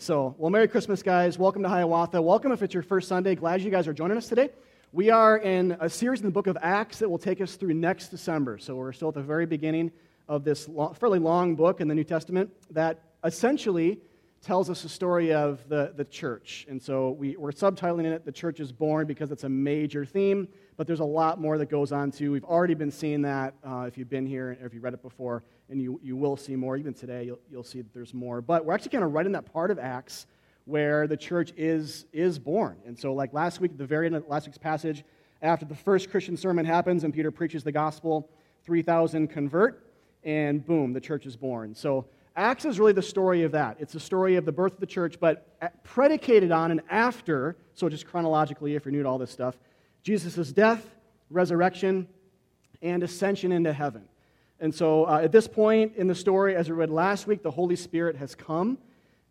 So, well, Merry Christmas, guys. Welcome to Hiawatha. Welcome if it's your first Sunday. Glad you guys are joining us today. We are in a series in the book of Acts that will take us through next December. So, we're still at the very beginning of this long, fairly long book in the New Testament that essentially tells us the story of the, the church. And so, we, we're subtitling it The Church is Born because it's a major theme, but there's a lot more that goes on too. We've already been seeing that uh, if you've been here or if you've read it before and you, you will see more. Even today, you'll, you'll see that there's more. But we're actually kind of right in that part of Acts where the church is, is born. And so, like last week, the very end of last week's passage, after the first Christian sermon happens and Peter preaches the gospel, 3,000 convert, and boom, the church is born. So, Acts is really the story of that. It's the story of the birth of the church, but predicated on and after, so just chronologically, if you're new to all this stuff, Jesus' death, resurrection, and ascension into heaven. And so uh, at this point in the story, as we read last week, the Holy Spirit has come.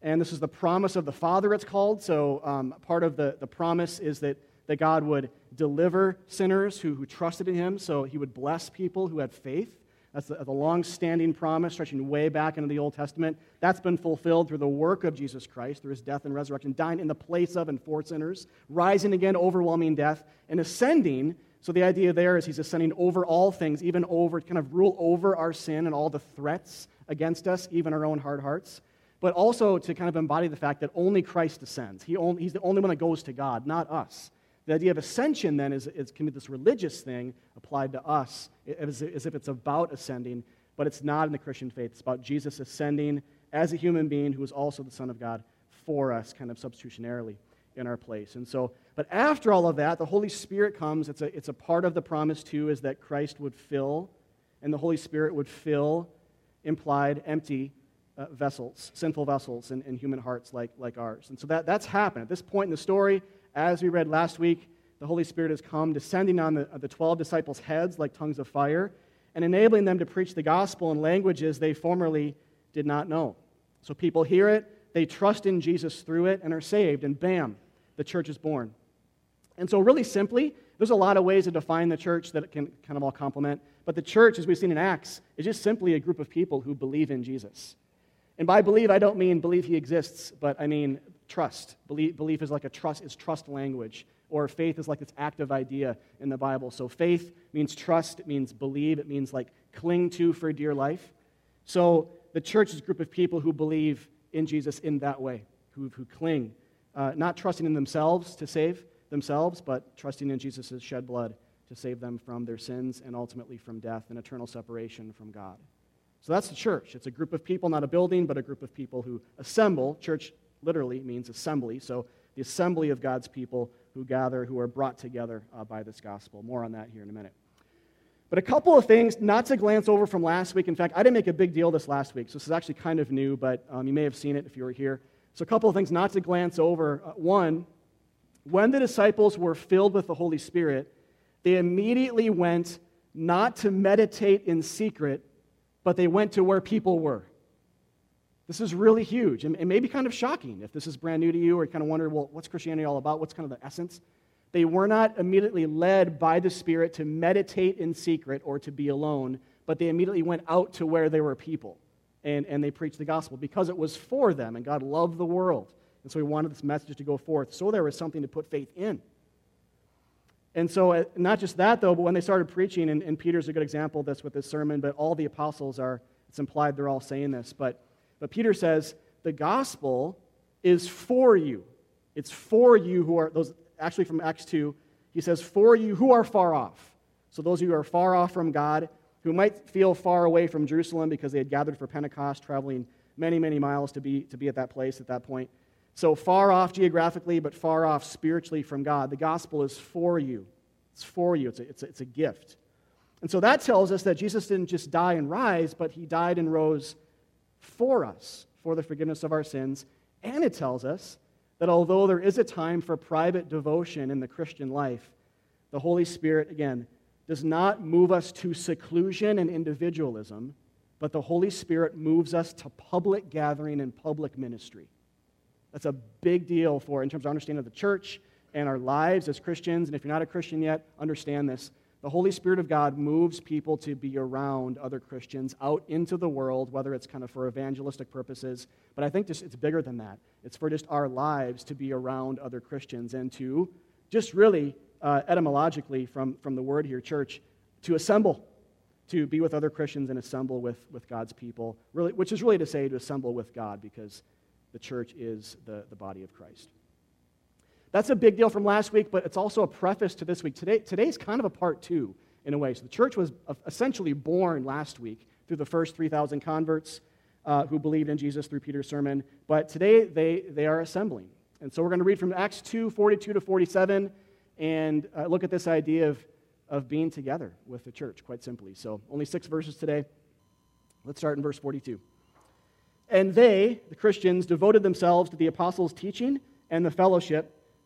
And this is the promise of the Father, it's called. So um, part of the, the promise is that, that God would deliver sinners who, who trusted in Him. So He would bless people who had faith. That's the long standing promise stretching way back into the Old Testament. That's been fulfilled through the work of Jesus Christ, through His death and resurrection, dying in the place of and for sinners, rising again, overwhelming death, and ascending so the idea there is he's ascending over all things, even over, to kind of rule over our sin and all the threats against us, even our own hard hearts. But also to kind of embody the fact that only Christ ascends. He only, he's the only one that goes to God, not us. The idea of ascension then is, is be this religious thing applied to us as, as if it's about ascending, but it's not in the Christian faith. It's about Jesus ascending as a human being who is also the Son of God for us, kind of substitutionarily in our place. And so, but after all of that, the Holy Spirit comes. It's a, it's a part of the promise, too, is that Christ would fill, and the Holy Spirit would fill implied empty uh, vessels, sinful vessels in, in human hearts like, like ours. And so that, that's happened. At this point in the story, as we read last week, the Holy Spirit has come, descending on the, the 12 disciples' heads like tongues of fire, and enabling them to preach the gospel in languages they formerly did not know. So people hear it, they trust in Jesus through it, and are saved, and bam, the church is born. And so, really simply, there's a lot of ways to define the church that can kind of all complement. But the church, as we've seen in Acts, is just simply a group of people who believe in Jesus. And by believe, I don't mean believe he exists, but I mean trust. Belief, belief is like a trust, is trust language. Or faith is like this active idea in the Bible. So faith means trust, it means believe, it means like cling to for dear life. So the church is a group of people who believe in Jesus in that way, who, who cling uh, not trusting in themselves to save themselves, but trusting in Jesus' shed blood to save them from their sins and ultimately from death and eternal separation from God. So that's the church. It's a group of people, not a building, but a group of people who assemble. Church literally means assembly. So the assembly of God's people who gather, who are brought together uh, by this gospel. More on that here in a minute. But a couple of things not to glance over from last week. In fact, I didn't make a big deal this last week, so this is actually kind of new, but um, you may have seen it if you were here. So, a couple of things not to glance over. Uh, one, when the disciples were filled with the Holy Spirit, they immediately went not to meditate in secret, but they went to where people were. This is really huge and it may be kind of shocking if this is brand new to you or you kind of wonder, well, what's Christianity all about? What's kind of the essence? They were not immediately led by the Spirit to meditate in secret or to be alone, but they immediately went out to where there were people and, and they preached the gospel because it was for them, and God loved the world. And so he wanted this message to go forth. So there was something to put faith in. And so, uh, not just that, though, but when they started preaching, and, and Peter's a good example of this with his sermon, but all the apostles are, it's implied they're all saying this. But, but Peter says, the gospel is for you. It's for you who are, those actually from Acts 2, he says, for you who are far off. So those who are far off from God, who might feel far away from Jerusalem because they had gathered for Pentecost, traveling many, many miles to be, to be at that place at that point. So far off geographically, but far off spiritually from God. The gospel is for you. It's for you, it's a, it's a, it's a gift. And so that tells us that Jesus didn't just die and rise, but he died and rose for us, for the forgiveness of our sins. And it tells us that although there is a time for private devotion in the Christian life, the Holy Spirit, again, does not move us to seclusion and individualism, but the Holy Spirit moves us to public gathering and public ministry. That's a big deal for in terms of understanding of the church and our lives as Christians. And if you're not a Christian yet, understand this. The Holy Spirit of God moves people to be around other Christians out into the world, whether it's kind of for evangelistic purposes, but I think just, it's bigger than that. It's for just our lives to be around other Christians and to just really, uh, etymologically, from, from the word here, church, to assemble, to be with other Christians and assemble with, with God's people, really, which is really to say to assemble with God because the church is the, the body of Christ. That's a big deal from last week, but it's also a preface to this week. Today, today's kind of a part two in a way. So the church was essentially born last week through the first 3,000 converts uh, who believed in Jesus through Peter's sermon. But today they, they are assembling. And so we're going to read from Acts 2 42 to 47 and uh, look at this idea of, of being together with the church, quite simply. So only six verses today. Let's start in verse 42. And they, the Christians, devoted themselves to the apostles' teaching and the fellowship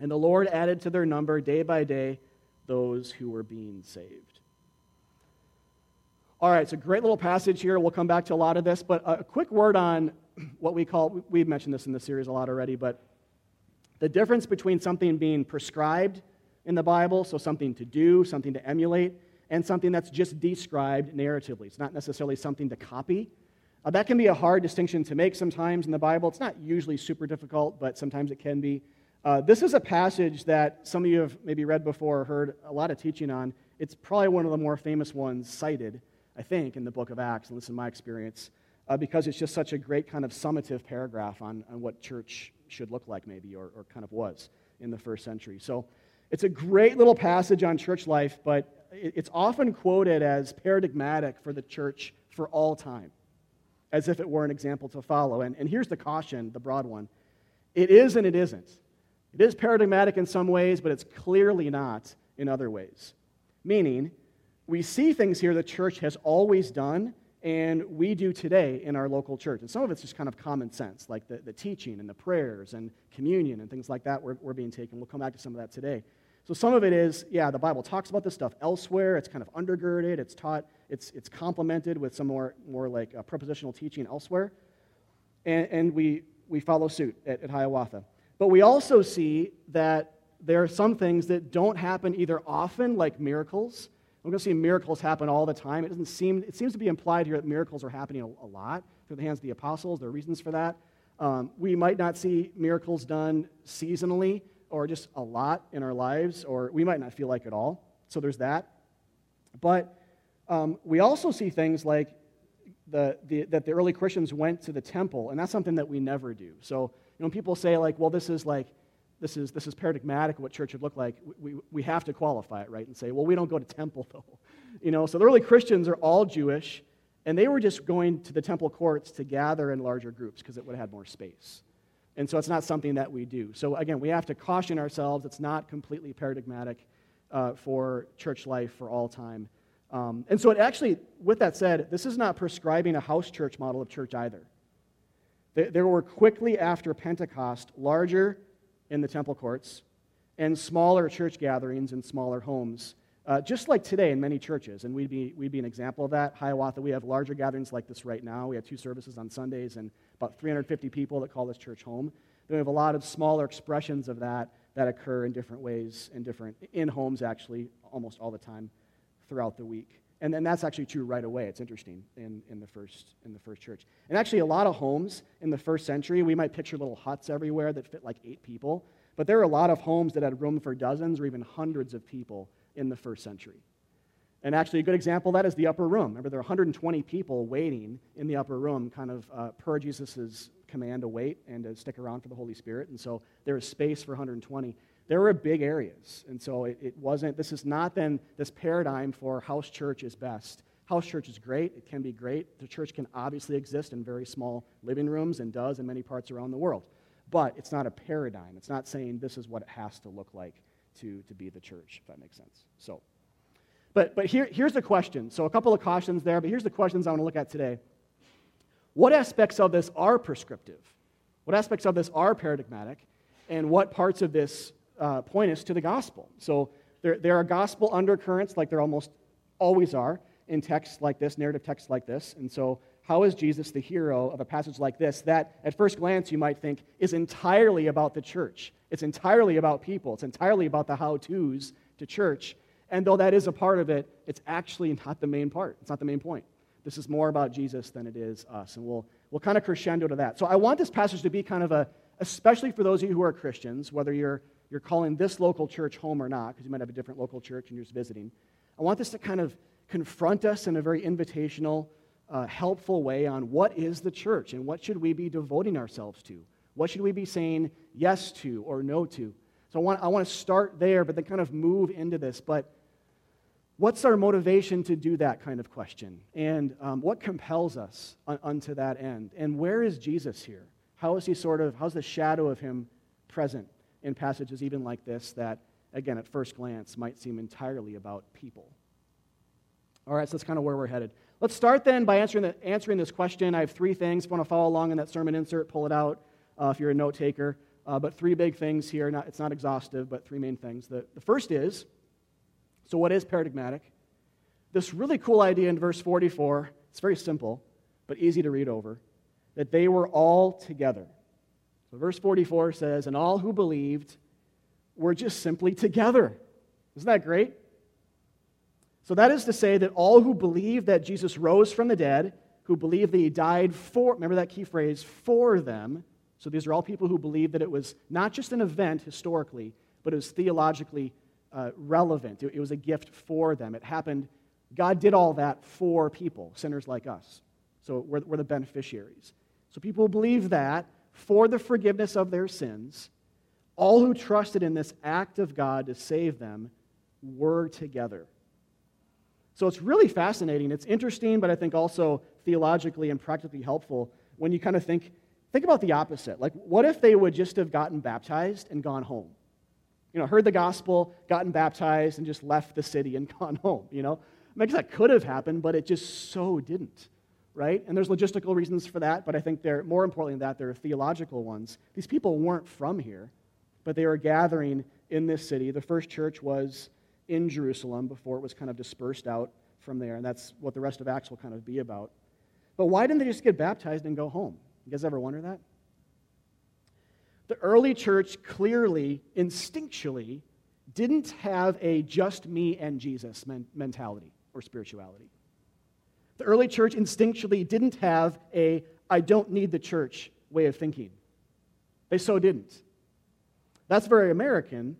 And the Lord added to their number day by day those who were being saved. All right, a great little passage here. We'll come back to a lot of this, but a quick word on what we call, we've mentioned this in the series a lot already, but the difference between something being prescribed in the Bible, so something to do, something to emulate, and something that's just described narratively. It's not necessarily something to copy. Uh, that can be a hard distinction to make sometimes in the Bible. It's not usually super difficult, but sometimes it can be. Uh, this is a passage that some of you have maybe read before or heard a lot of teaching on. It's probably one of the more famous ones cited, I think, in the book of Acts, and this is my experience, uh, because it's just such a great kind of summative paragraph on, on what church should look like, maybe, or, or kind of was in the first century. So it's a great little passage on church life, but it's often quoted as paradigmatic for the church for all time, as if it were an example to follow. And, and here's the caution, the broad one it is and it isn't. It is paradigmatic in some ways, but it's clearly not in other ways. Meaning, we see things here the church has always done and we do today in our local church. And some of it's just kind of common sense, like the, the teaching and the prayers and communion and things like that we're, we're being taken. We'll come back to some of that today. So some of it is, yeah, the Bible talks about this stuff elsewhere. It's kind of undergirded. It's taught. It's, it's complemented with some more, more like uh, prepositional teaching elsewhere. And, and we, we follow suit at, at Hiawatha. But we also see that there are some things that don't happen either often, like miracles. We're going to see miracles happen all the time. It doesn't seem, it seems to be implied here that miracles are happening a, a lot through the hands of the apostles. There are reasons for that. Um, we might not see miracles done seasonally or just a lot in our lives, or we might not feel like it all. So there's that. But um, we also see things like the, the, that the early Christians went to the temple, and that's something that we never do. So know, when people say, like, well, this is like, this is, this is paradigmatic what church would look like, we, we have to qualify it, right? And say, well, we don't go to temple, though. You know, so the early Christians are all Jewish, and they were just going to the temple courts to gather in larger groups because it would have had more space. And so it's not something that we do. So again, we have to caution ourselves. It's not completely paradigmatic uh, for church life for all time. Um, and so it actually, with that said, this is not prescribing a house church model of church either. There were quickly after Pentecost larger in the temple courts and smaller church gatherings in smaller homes, uh, just like today in many churches. And we'd be, we'd be an example of that. Hiawatha, we have larger gatherings like this right now. We have two services on Sundays and about 350 people that call this church home. Then we have a lot of smaller expressions of that that occur in different ways, in different, in homes actually, almost all the time throughout the week. And then that's actually true right away. It's interesting in, in, the first, in the first church. And actually, a lot of homes in the first century, we might picture little huts everywhere that fit like eight people. But there are a lot of homes that had room for dozens or even hundreds of people in the first century. And actually, a good example of that is the upper room. Remember, there are 120 people waiting in the upper room, kind of uh, per Jesus' command to wait and to stick around for the Holy Spirit. And so there is space for 120 there were big areas. And so it, it wasn't, this is not then this paradigm for house church is best. House church is great, it can be great. The church can obviously exist in very small living rooms and does in many parts around the world. But it's not a paradigm. It's not saying this is what it has to look like to, to be the church, if that makes sense. So, But, but here, here's the question. So, a couple of cautions there, but here's the questions I want to look at today. What aspects of this are prescriptive? What aspects of this are paradigmatic? And what parts of this uh, point us to the gospel? So, there, there are gospel undercurrents, like there almost always are in texts like this, narrative texts like this. And so, how is Jesus the hero of a passage like this that, at first glance, you might think is entirely about the church? It's entirely about people, it's entirely about the how to's to church. And though that is a part of it, it's actually not the main part. It's not the main point. This is more about Jesus than it is us. And we'll, we'll kind of crescendo to that. So I want this passage to be kind of a, especially for those of you who are Christians, whether you're, you're calling this local church home or not, because you might have a different local church and you're just visiting. I want this to kind of confront us in a very invitational, uh, helpful way on what is the church and what should we be devoting ourselves to? What should we be saying yes to or no to? So I want, I want to start there, but then kind of move into this. But what's our motivation to do that kind of question? And um, what compels us un- unto that end? And where is Jesus here? How is he sort of, how's the shadow of him present in passages even like this that, again, at first glance might seem entirely about people? All right, so that's kind of where we're headed. Let's start then by answering, the, answering this question. I have three things. If you want to follow along in that sermon insert, pull it out uh, if you're a note taker. Uh, but three big things here. Not, it's not exhaustive, but three main things. The, the first is so, what is paradigmatic? This really cool idea in verse 44, it's very simple, but easy to read over, that they were all together. So, verse 44 says, And all who believed were just simply together. Isn't that great? So that is to say that all who believed that Jesus rose from the dead, who believe that he died for, remember that key phrase, for them. So these are all people who believe that it was not just an event historically, but it was theologically uh, relevant. It, it was a gift for them. It happened, God did all that for people, sinners like us. So we're, we're the beneficiaries. So people believe that for the forgiveness of their sins, all who trusted in this act of God to save them were together. So it's really fascinating. It's interesting, but I think also theologically and practically helpful when you kind of think, think about the opposite. Like, what if they would just have gotten baptized and gone home? You know, heard the gospel, gotten baptized, and just left the city and gone home, you know? I guess that could have happened, but it just so didn't, right? And there's logistical reasons for that, but I think they're, more importantly than that, there are theological ones. These people weren't from here, but they were gathering in this city. The first church was in Jerusalem before it was kind of dispersed out from there. And that's what the rest of Acts will kind of be about. But why didn't they just get baptized and go home? You guys ever wonder that? The early church clearly, instinctually, didn't have a just me and Jesus mentality or spirituality. The early church instinctually didn't have a I don't need the church way of thinking. They so didn't. That's very American,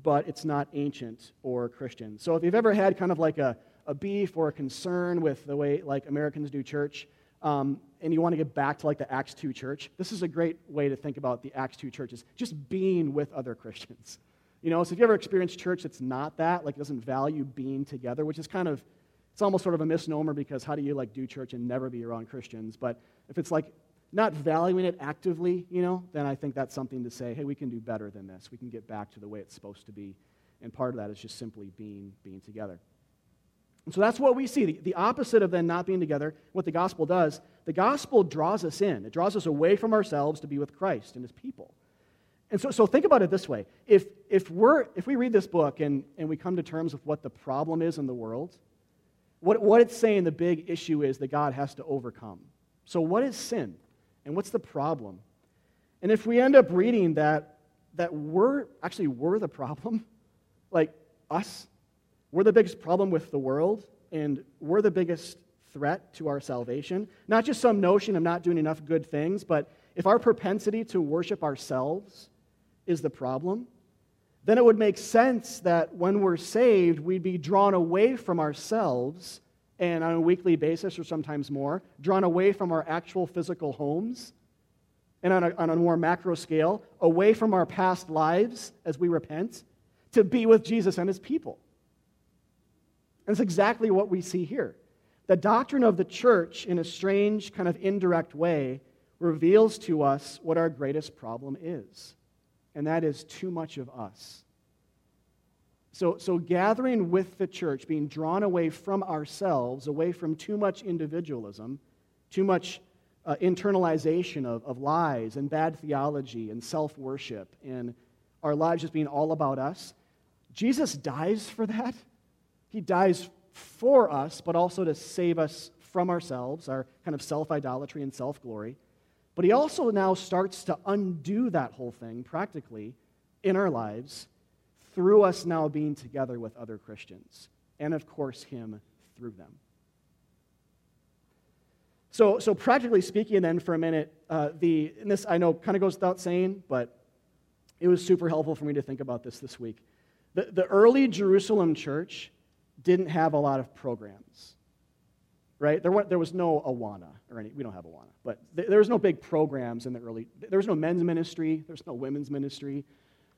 but it's not ancient or Christian. So if you've ever had kind of like a, a beef or a concern with the way like Americans do church, um, and you want to get back to like the Acts 2 church, this is a great way to think about the Acts 2 churches, just being with other Christians. You know, so if you ever experienced church that's not that, like it doesn't value being together, which is kind of, it's almost sort of a misnomer because how do you like do church and never be around Christians? But if it's like not valuing it actively, you know, then I think that's something to say, hey, we can do better than this. We can get back to the way it's supposed to be. And part of that is just simply being, being together. And so that's what we see. The, the opposite of then not being together, what the gospel does, the gospel draws us in. It draws us away from ourselves to be with Christ and his people. And so, so think about it this way. If, if, we're, if we read this book and, and we come to terms with what the problem is in the world, what, what it's saying the big issue is that God has to overcome. So, what is sin? And what's the problem? And if we end up reading that, that we're actually we're the problem, like us, we're the biggest problem with the world, and we're the biggest threat to our salvation. Not just some notion of not doing enough good things, but if our propensity to worship ourselves is the problem, then it would make sense that when we're saved, we'd be drawn away from ourselves and on a weekly basis or sometimes more, drawn away from our actual physical homes, and on a, on a more macro scale, away from our past lives as we repent, to be with Jesus and his people. And it's exactly what we see here. The doctrine of the church, in a strange, kind of indirect way, reveals to us what our greatest problem is, and that is too much of us. So, so gathering with the church, being drawn away from ourselves, away from too much individualism, too much uh, internalization of, of lies and bad theology and self worship, and our lives just being all about us. Jesus dies for that. He dies for us, but also to save us from ourselves, our kind of self idolatry and self glory. But he also now starts to undo that whole thing practically in our lives through us now being together with other Christians, and of course, him through them. So, so practically speaking, then, for a minute, uh, the, and this I know kind of goes without saying, but it was super helpful for me to think about this this week. The, the early Jerusalem church didn't have a lot of programs right? There, there was no Awana or any, we don't have Awana, but there was no big programs in the early, there was no men's ministry, there was no women's ministry.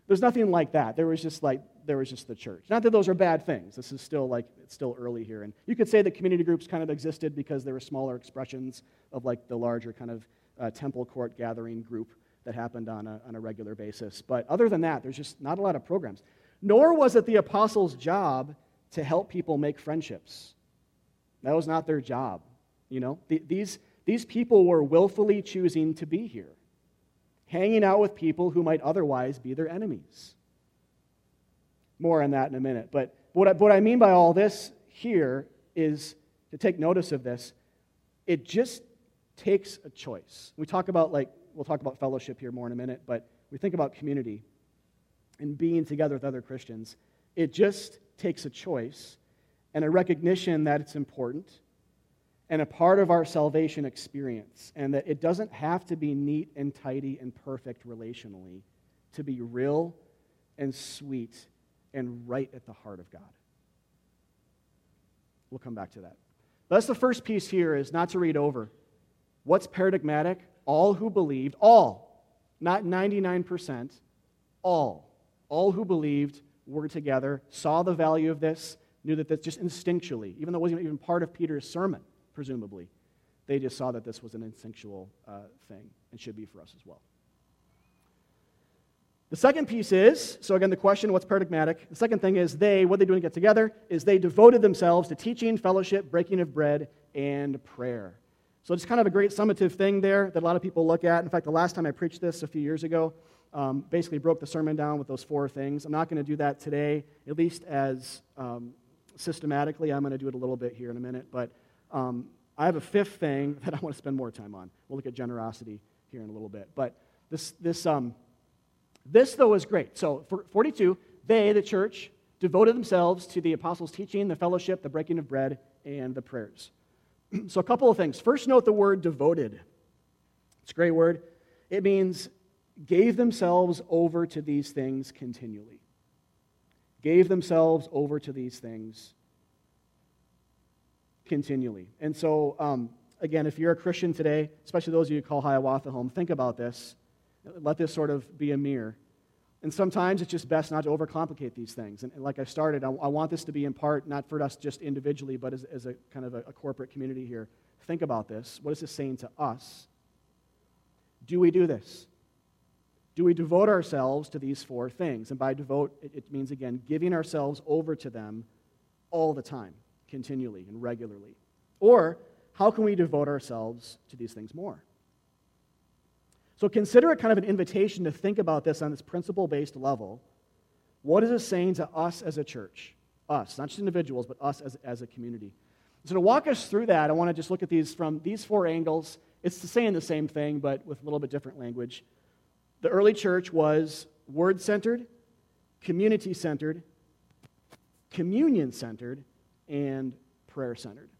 There's nothing like that. There was just like, there was just the church. Not that those are bad things. This is still like, it's still early here. And you could say that community groups kind of existed because there were smaller expressions of like the larger kind of uh, temple court gathering group that happened on a, on a regular basis. But other than that, there's just not a lot of programs. Nor was it the apostles' job to help people make friendships that was not their job. You know, these, these people were willfully choosing to be here, hanging out with people who might otherwise be their enemies. More on that in a minute. But what I, what I mean by all this here is to take notice of this. It just takes a choice. We talk about, like, we'll talk about fellowship here more in a minute, but we think about community and being together with other Christians. It just takes a choice and a recognition that it's important and a part of our salvation experience, and that it doesn't have to be neat and tidy and perfect relationally to be real and sweet and right at the heart of God. We'll come back to that. That's the first piece here is not to read over. What's paradigmatic? All who believed, all, not 99%, all, all who believed were together, saw the value of this, knew that this just instinctually, even though it wasn't even part of Peter's sermon, presumably, they just saw that this was an instinctual uh, thing and should be for us as well. The second piece is so, again, the question what's paradigmatic? The second thing is they, what they do to get together, is they devoted themselves to teaching, fellowship, breaking of bread, and prayer. So it's kind of a great summative thing there that a lot of people look at. In fact, the last time I preached this a few years ago, um, basically broke the sermon down with those four things. I'm not going to do that today, at least as um, systematically. I'm going to do it a little bit here in a minute, but um, I have a fifth thing that I want to spend more time on. We'll look at generosity here in a little bit. But this, this, um, this though, is great. So, for 42, they, the church, devoted themselves to the apostles' teaching, the fellowship, the breaking of bread, and the prayers. so, a couple of things. First, note the word devoted. It's a great word. It means gave themselves over to these things continually gave themselves over to these things continually. And so, um, again, if you're a Christian today, especially those of you who call Hiawatha home, think about this. Let this sort of be a mirror. And sometimes it's just best not to overcomplicate these things. And, and like I started, I, I, want this to be in part not for us just individually, but as, as a kind of a, a corporate community here. Think about this. What is this saying to us? Do we do this? Do we devote ourselves to these four things? And by devote, it, means, again, giving ourselves over to them all the time, continually and regularly. Or how can we devote ourselves to these things more? So consider it kind of an invitation to think about this on this principle based level. What is it saying to us as a church? Us, not just individuals, but us as, as a community. So to walk us through that, I want to just look at these from these four angles. It's saying the same thing, but with a little bit different language. The early church was word centered, community centered, communion centered, and prayer centered.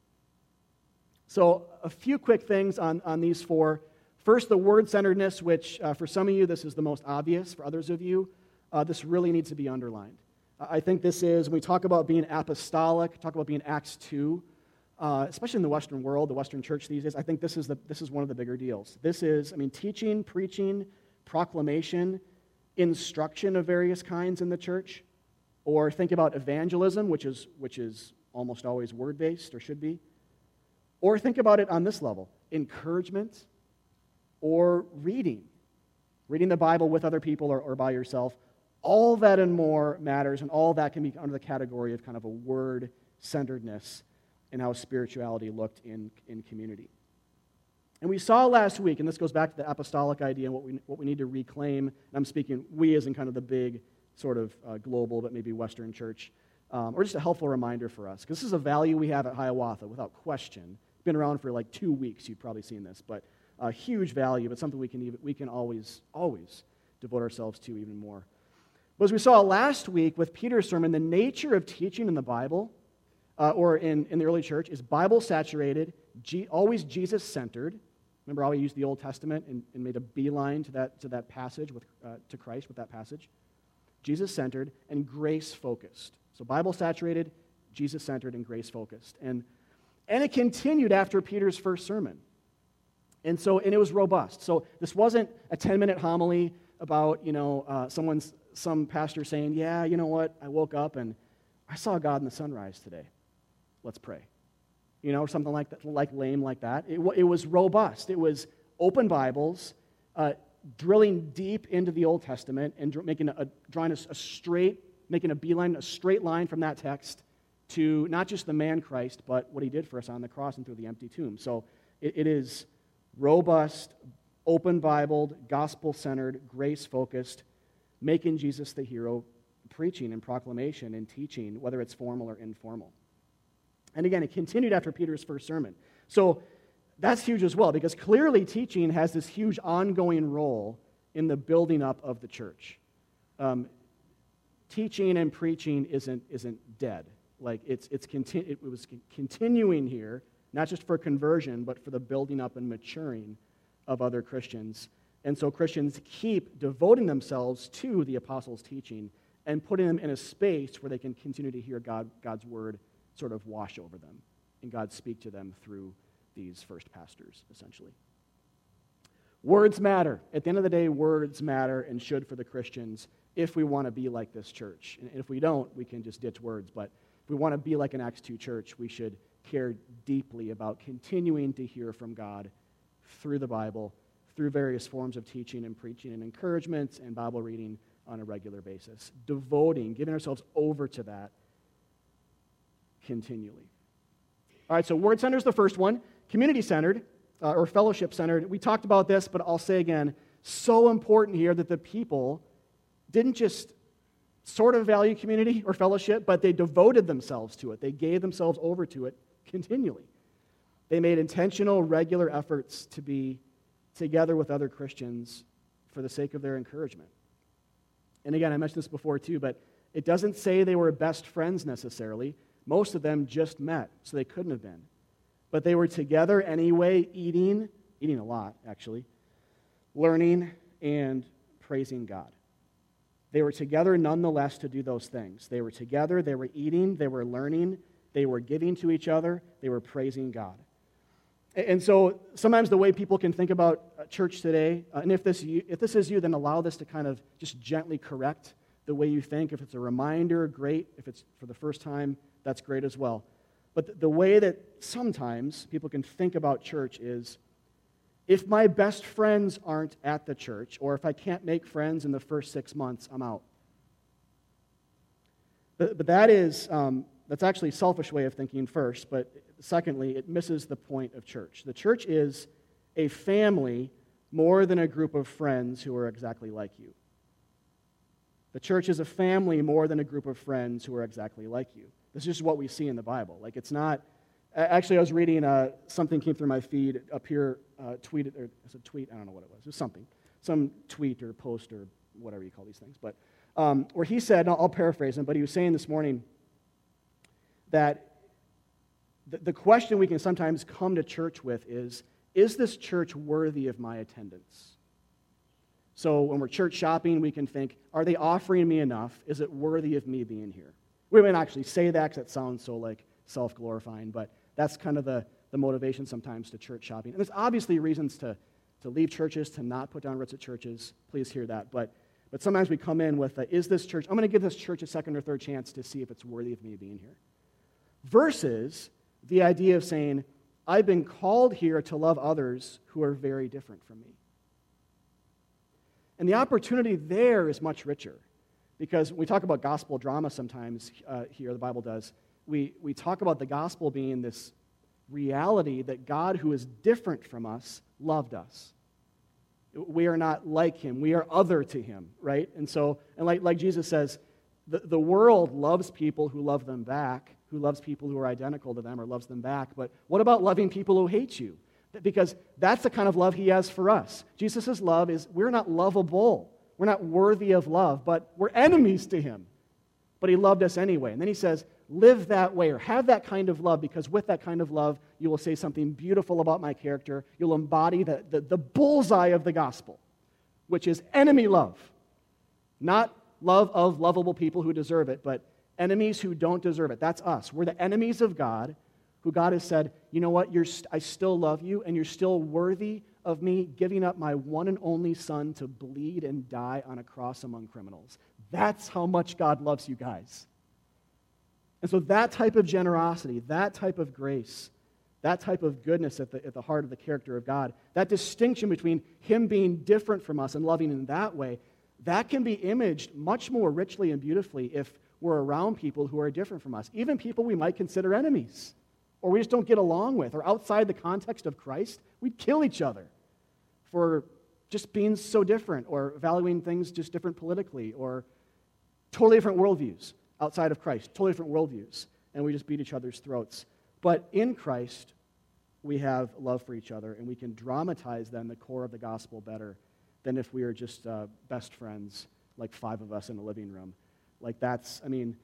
So, a few quick things on, on these four. First, the word centeredness, which uh, for some of you, this is the most obvious. For others of you, uh, this really needs to be underlined. I think this is, when we talk about being apostolic, talk about being Acts 2, uh, especially in the Western world, the Western church these days, I think this is, the, this is one of the bigger deals. This is, I mean, teaching, preaching, proclamation, instruction of various kinds in the church, or think about evangelism, which is, which is almost always word based or should be, or think about it on this level encouragement or reading, reading the Bible with other people or, or by yourself, All that and more matters, and all that can be under the category of kind of a word centeredness in how spirituality looked in, in community. And we saw last week, and this goes back to the apostolic idea and what we, what we need to reclaim. And I'm speaking we as in kind of the big sort of uh, global, but maybe Western church, um, or just a helpful reminder for us. Because this is a value we have at Hiawatha without question. Been around for like two weeks, you've probably seen this, but a huge value, but something we can, even, we can always, always devote ourselves to even more. But as we saw last week with Peter's sermon, the nature of teaching in the Bible uh, or in, in the early church is Bible saturated, G, always Jesus centered. Remember how we used the Old Testament and, and, made a beeline to that, to that passage, with, uh, to Christ with that passage? Jesus centered and grace focused. So Bible saturated, Jesus centered, and grace focused. And, and it continued after Peter's first sermon. And so, and it was robust. So this wasn't a 10 minute homily about, you know, uh, someone's, some pastor saying, yeah, you know what, I woke up and I saw God in the sunrise today. Let's pray. You know, or something like that, like lame like that. It, it was robust. It was open Bibles, uh, drilling deep into the Old Testament and making a, drawing a, a straight, making a beeline, a straight line from that text to not just the man Christ, but what he did for us on the cross and through the empty tomb. So it, it is robust, open Bibled, gospel centered, grace focused, making Jesus the hero, preaching and proclamation and teaching, whether it's formal or informal. And again, it continued after Peter's first sermon. So that's huge as well, because clearly teaching has this huge ongoing role in the building up of the church. Um, teaching and preaching isn't, isn't dead. Like it's, it's conti- it was continuing here not just for conversion, but for the building up and maturing of other Christians. And so Christians keep devoting themselves to the apostles' teaching and putting them in a space where they can continue to hear God, God's word sort of wash over them and God speak to them through these first pastors, essentially. Words matter. At the end of the day, words matter and should for the Christians if we want to be like this church. And if we don't, we can just ditch words. But if we want to be like an Acts 2 church, we should care deeply about continuing to hear from God through the Bible, through various forms of teaching and preaching and encouragement and Bible reading on a regular basis. Devoting, giving ourselves over to that continually. All right, so word centered is the first one. Community centered uh, or fellowship centered. We talked about this, but I'll say again so important here that the people didn't just sort of value community or fellowship, but they devoted themselves to it. They gave themselves over to it continually. They made intentional, regular efforts to be together with other Christians for the sake of their encouragement. And again, I mentioned this before too, but it doesn't say they were best friends necessarily. Most of them just met, so they couldn't have been. But they were together anyway, eating, eating a lot, actually, learning and praising God. They were together nonetheless to do those things. They were together, they were eating, they were learning, they were giving to each other, they were praising God. And so sometimes the way people can think about church today, uh, and if this, if this is you, then allow this to kind of just gently correct the way you think. If it's a reminder, great. If it's for the first time, that's great as well. But the way that sometimes people can think about church is if my best friends aren't at the church, or if I can't make friends in the first six months, I'm out. But, but that is, um, that's actually a selfish way of thinking first, but secondly, it misses the point of church. The church is a family more than a group of friends who are exactly like you. The church is a family more than a group of friends who are exactly like you. This is just what we see in the Bible. Like, it's not. Actually, I was reading uh, something came through my feed up here, uh, tweeted, or it's a tweet, I don't know what it was. It was something. Some tweet or post or whatever you call these things. But um, where he said, I'll paraphrase him, but he was saying this morning, that the, the question we can sometimes come to church with is Is this church worthy of my attendance? So when we're church shopping, we can think, Are they offering me enough? Is it worthy of me being here? We may not actually say that because that sounds so like self glorifying, but that's kind of the, the motivation sometimes to church shopping. And there's obviously reasons to, to leave churches, to not put down roots at churches. Please hear that. But, but sometimes we come in with, a, Is this church, I'm going to give this church a second or third chance to see if it's worthy of me being here versus the idea of saying, I've been called here to love others who are very different from me. And the opportunity there is much richer Because we talk about gospel drama sometimes uh, here, the Bible does, we, we talk about the gospel being this reality that God, who is different from us, loved us. We are not like him. We are other to him, right? And so, and like, like Jesus says, the, the world loves people who love them back, who loves people who are identical to them or loves them back. But what about loving people who hate you? Because that's the kind of love he has for us. Jesus' love is we're not lovable. We're not worthy of love, but we're enemies to him. But he loved us anyway. And then he says, live that way or have that kind of love because with that kind of love, you will say something beautiful about my character. You'll embody the, the, the bullseye of the gospel, which is enemy love. Not love of lovable people who deserve it, but enemies who don't deserve it. That's us. We're the enemies of God, who God has said, you know what, you're, I still love you, and you're still worthy of me giving up my one and only son to bleed and die on a cross among criminals. That's how much God loves you guys. And so, that type of generosity, that type of grace, that type of goodness at the, at the heart of the character of God, that distinction between Him being different from us and loving in that way, that can be imaged much more richly and beautifully if we're around people who are different from us, even people we might consider enemies or we just don't get along with, or outside the context of Christ, we'd kill each other for just being so different or valuing things just different politically or totally different worldviews outside of Christ, totally different worldviews, and we just beat each other's throats. But in Christ, we have love for each other, and we can dramatize then the core of the gospel better than if we are just uh, best friends, like five of us in a living room. Like that's, I mean,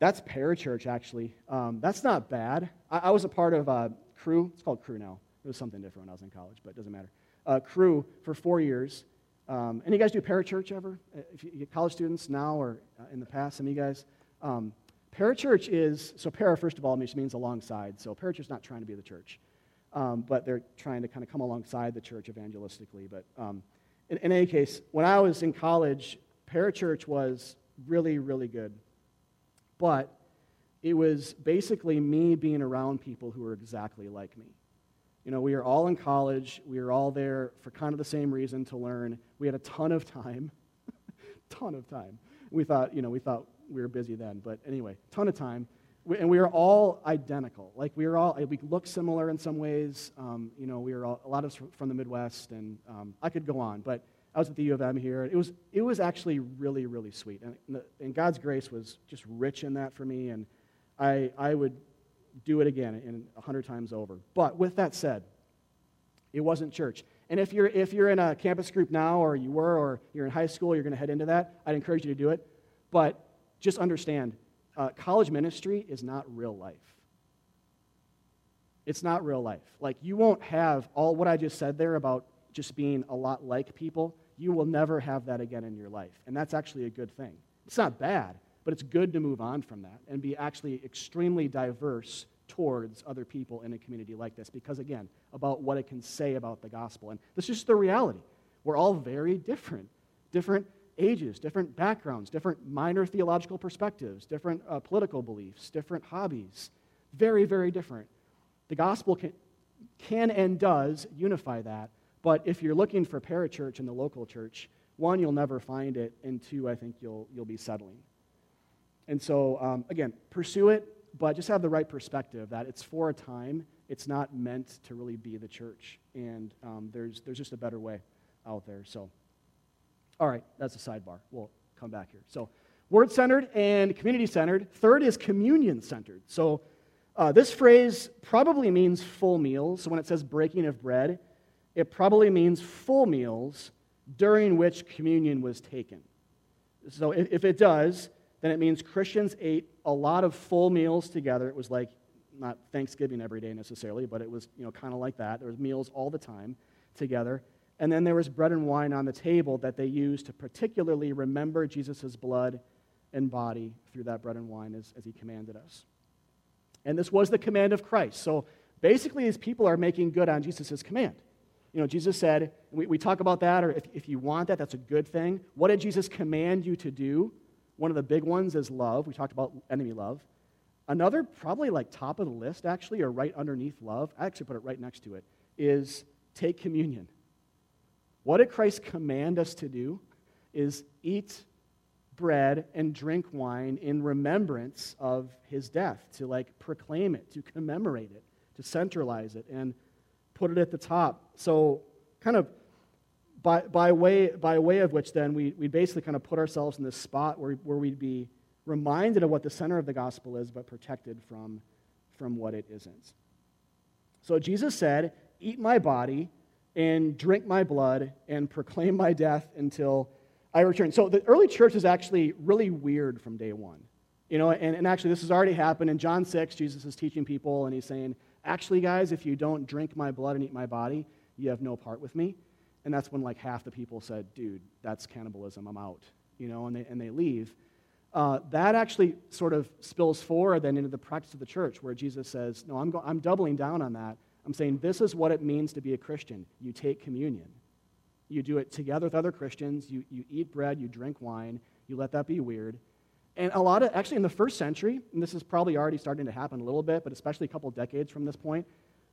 that's parachurch, actually. Um, that's not bad. I, I, was a part of a Cru. It's called Cru now. It was something different when I was in college, but it doesn't matter. Uh, Cru for four years. Um, any guys do parachurch ever? Uh, if you, get college students now or uh, in the past, some of you guys. Um, parachurch is, so para, first of all, means alongside. So parachurch is not trying to be the church, um, but they're trying to kind of come alongside the church evangelistically. But um, in, in any case, when I was in college, parachurch was really, really good. But it was basically me being around people who were exactly like me. You know, we were all in college. We were all there for kind of the same reason to learn. We had a ton of time, ton of time. We thought, you know, we thought we were busy then, but anyway, ton of time. We, and we were all identical. Like we were all, we looked similar in some ways. Um, you know, we were all, a lot of us from the Midwest, and um, I could go on, but I was at the U of M here. It was, it was actually really, really sweet. And, and God's grace was just rich in that for me. And I, I would do it again in a hundred times over. But with that said, it wasn't church. And if you're, if you're in a campus group now, or you were, or you're in high school, you're going to head into that, I'd encourage you to do it. But just understand uh, college ministry is not real life. It's not real life. Like, you won't have all what I just said there about just being a lot like people, you will never have that again in your life. And that's actually a good thing. It's not bad, but it's good to move on from that and be actually extremely diverse towards other people in a community like this because, again, about what it can say about the gospel. And this is just the reality. We're all very different, different ages, different backgrounds, different minor theological perspectives, different uh, political beliefs, different hobbies. Very, very different. The gospel can, can and does unify that, but if you're looking for parachurch in the local church, one, you'll never find it, and two, I think you'll, you'll be settling. And so, um, again, pursue it, but just have the right perspective that it's for a time. It's not meant to really be the church, and um, there's, there's just a better way out there. So, all right, that's a sidebar. We'll come back here. So, word centered and community centered. Third is communion centered. So, uh, this phrase probably means full meals. So, when it says breaking of bread, it probably means full meals during which communion was taken. So if, it does, then it means Christians ate a lot of full meals together. It was like not Thanksgiving every day necessarily, but it was you know kind of like that. There was meals all the time together. And then there was bread and wine on the table that they used to particularly remember Jesus' blood and body through that bread and wine as, as he commanded us. And this was the command of Christ. So basically, these people are making good on Jesus' command. You know, Jesus said, we, we talk about that, or if, if you want that, that's a good thing. What did Jesus command you to do? One of the big ones is love. We talked about enemy love. Another, probably like top of the list, actually, or right underneath love, I actually put it right next to it, is take communion. What did Christ command us to do? Is eat bread and drink wine in remembrance of his death, to like proclaim it, to commemorate it, to centralize it, and put it at the top. So, kind of by, by, way, by way of which, then, we, we basically kind of put ourselves in this spot where, where we'd be reminded of what the center of the gospel is, but protected from, from what it isn't. So, Jesus said, Eat my body and drink my blood and proclaim my death until I return. So, the early church is actually really weird from day one. You know, and, and actually, this has already happened. In John 6, Jesus is teaching people, and he's saying, Actually, guys, if you don't drink my blood and eat my body, you have no part with me. And that's when like half the people said, dude, that's cannibalism, I'm out, you know, and they, and they leave. Uh, that actually sort of spills forward then into the practice of the church where Jesus says, no, I'm, go- I'm doubling down on that. I'm saying this is what it means to be a Christian. You take communion. You do it together with other Christians. You, you eat bread, you drink wine, you let that be weird. And a lot of, actually, in the first century, and this is probably already starting to happen a little bit, but especially a couple decades from this point,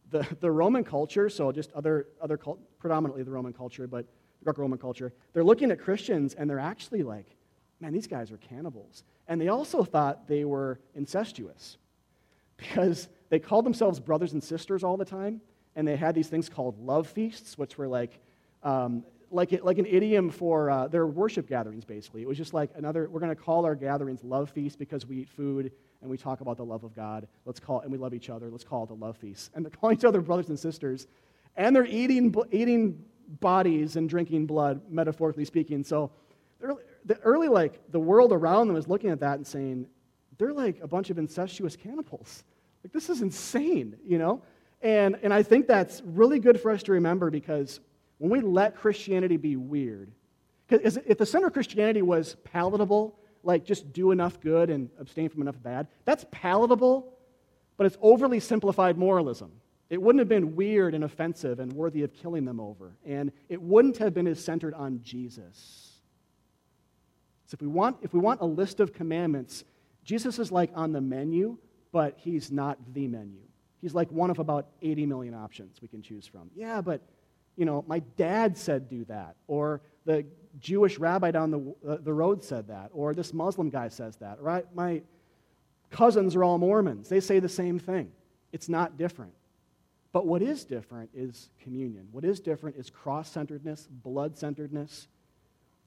the, the Roman culture, so just other, other cult, predominantly the Roman culture, but Greco Roman culture, they're looking at Christians and they're actually like, man, these guys are cannibals. And they also thought they were incestuous because they called themselves brothers and sisters all the time. And they had these things called love feasts, which were like, um, like, like an idiom for uh, their worship gatherings, basically. It was just like another, we're going to call our gatherings love feast because we eat food and we talk about the love of God. Let's call and we love each other. Let's call it the love feast. And they're calling each other brothers and sisters. And they're eating, eating bodies and drinking blood, metaphorically speaking. So the early, like, the world around them is looking at that and saying, they're like a bunch of incestuous cannibals. Like, this is insane, you know? And, and I think that's really good for us to remember because when we let Christianity be weird, because if the center of Christianity was palatable like just do enough good and abstain from enough bad. That's palatable, but it's overly simplified moralism. It wouldn't have been weird and offensive and worthy of killing them over. And it wouldn't have been as centered on Jesus. So if we want, if we want a list of commandments, Jesus is like on the menu, but he's not the menu. He's like one of about 80 million options we can choose from. Yeah, but you know, my dad said do that, or the Jewish rabbi down the, uh, the road said that, or this Muslim guy says that, right? My cousins are all Mormons. They say the same thing. It's not different. But what is different is communion. What is different is cross centeredness, blood centeredness.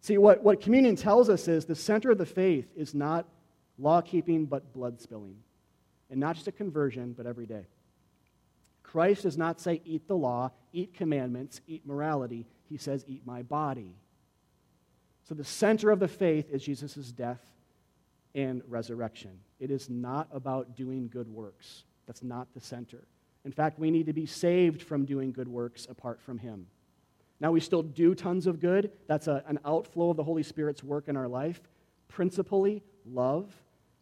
See, what, what communion tells us is the center of the faith is not law keeping, but blood spilling. And not just a conversion, but every day. Christ does not say, eat the law, eat commandments, eat morality. He says, eat my body. So the center of the faith is Jesus' death and resurrection. It is not about doing good works. That's not the center. In fact, we need to be saved from doing good works apart from Him. Now, we still do tons of good. That's a, an outflow of the Holy Spirit's work in our life. Principally, love,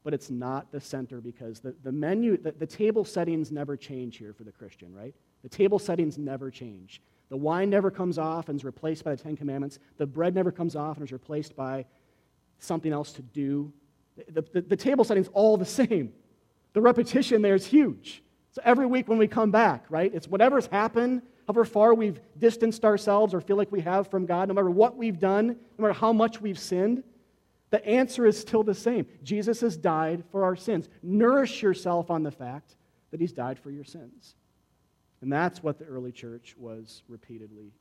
but it's not the center because the, the menu, the, the table settings never change here for the Christian, right? The table settings never change. The wine never comes off and is replaced by the Ten Commandments. The bread never comes off and is replaced by something else to do. The, the, the table setting's all the same. The repetition there is huge. So every week when we come back, right, it's whatever's happened, however far we've distanced ourselves or feel like we have from God, no matter what we've done, no matter how much we've sinned, the answer is still the same. Jesus has died for our sins. Nourish yourself on the fact that he's died for your sins. And that's what the early church was repeatedly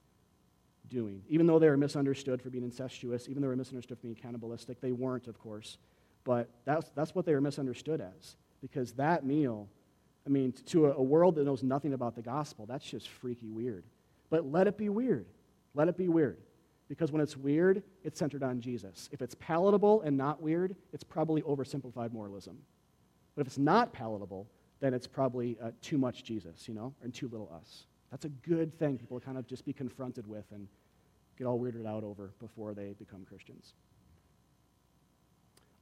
doing. Even though they were misunderstood for being incestuous, even though they were misunderstood for being cannibalistic, they weren't, of course. But that's, that's what they were misunderstood as. Because that meal, I mean, to a, a world that knows nothing about the gospel, that's just freaky weird. But let it be weird. Let it be weird. Because when it's weird, it's centered on Jesus. If it's palatable and not weird, it's probably oversimplified moralism. But if it's not palatable, then it's probably uh, too much Jesus, you know, and too little us. That's a good thing people kind of just be confronted with and get all weirded out over before they become Christians.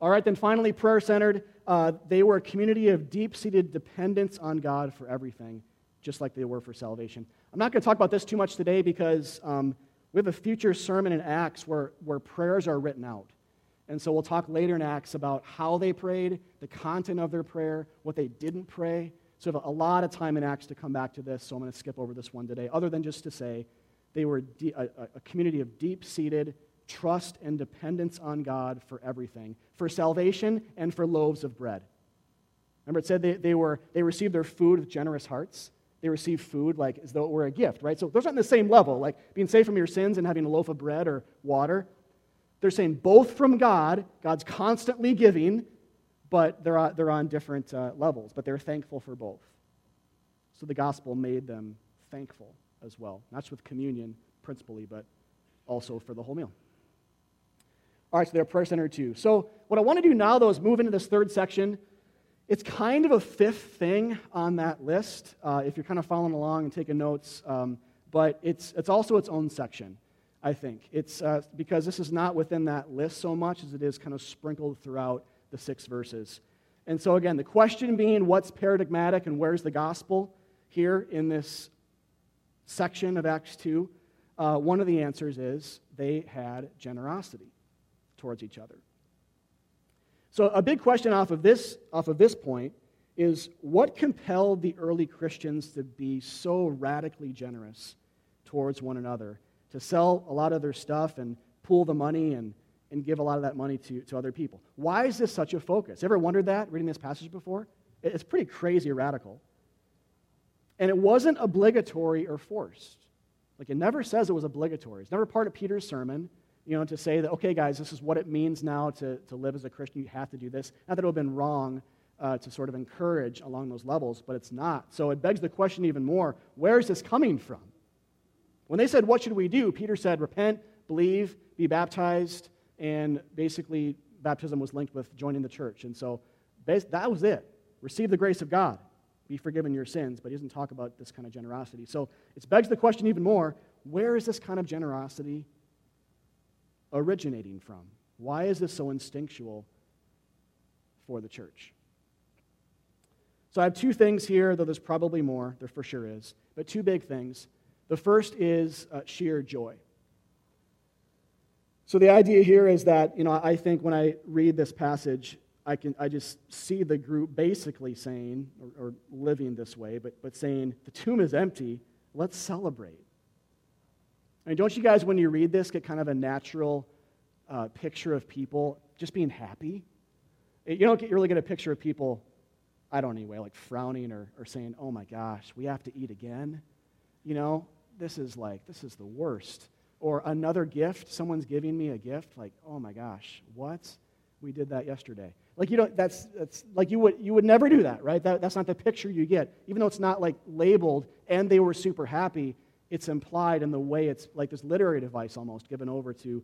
All right, then finally, prayer centered. Uh, they were a community of deep seated dependence on God for everything, just like they were for salvation. I'm not going to talk about this too much today because um, we have a future sermon in Acts where, where prayers are written out. And so we'll talk later in Acts about how they prayed, the content of their prayer, what they didn't pray. So we have a lot of time in Acts to come back to this, so I'm going to skip over this one today, other than just to say they were a, a community of deep seated trust and dependence on God for everything, for salvation and for loaves of bread. Remember, it said they, they, were, they received their food with generous hearts. They receive food like as though it were a gift, right? So those aren't the same level, like being saved from your sins and having a loaf of bread or water. They're saying both from God, God's constantly giving, but they're on, they're on different uh, levels, but they're thankful for both. So the gospel made them thankful as well, not just with communion principally, but also for the whole meal. All right, so they're prayer centered too. So, what I want to do now, though, is move into this third section. It's kind of a fifth thing on that list, uh, if you're kind of following along and taking notes, um, but it's, it's also its own section, I think. It's uh, because this is not within that list so much as it is kind of sprinkled throughout the six verses. And so, again, the question being what's paradigmatic and where's the gospel here in this section of Acts 2? Uh, one of the answers is they had generosity towards each other. So, a big question off of this, off of this point is what compelled the early Christians to be so radically generous towards one another, to sell a lot of their stuff and pool the money and, and give a lot of that money to, to other people? Why is this such a focus? Ever wondered that reading this passage before? It's pretty crazy radical. And it wasn't obligatory or forced. Like it never says it was obligatory. It's never part of Peter's sermon you know, to say that, okay, guys, this is what it means now to, to live as a Christian. You have to do this. Not that it would have been wrong uh, to sort of encourage along those levels, but it's not. So it begs the question even more where is this coming from? When they said, what should we do? Peter said, repent, believe, be baptized, and basically baptism was linked with joining the church. And so that was it. Receive the grace of God, be forgiven your sins, but he doesn't talk about this kind of generosity. So it begs the question even more where is this kind of generosity originating from? Why is this so instinctual for the church? So I have two things here, though there's probably more, there for sure is, but two big things. The first is uh, sheer joy. So the idea here is that, you know, I think when I read this passage, I can I just see the group basically saying, or, or living this way, but, but saying, the tomb is empty, let's celebrate. I mean, don't you guys, when you read this, get kind of a natural uh, picture of people just being happy? You don't get, really get a picture of people, I don't anyway, like frowning or, or saying, oh my gosh, we have to eat again. You know, this is like, this is the worst. Or another gift, someone's giving me a gift, like, oh my gosh, what? We did that yesterday. Like you don't, that's, that's like you would, you would never do that, right? That, that's not the picture you get. Even though it's not like labeled and they were super happy, it's implied in the way it's like this literary device almost given over to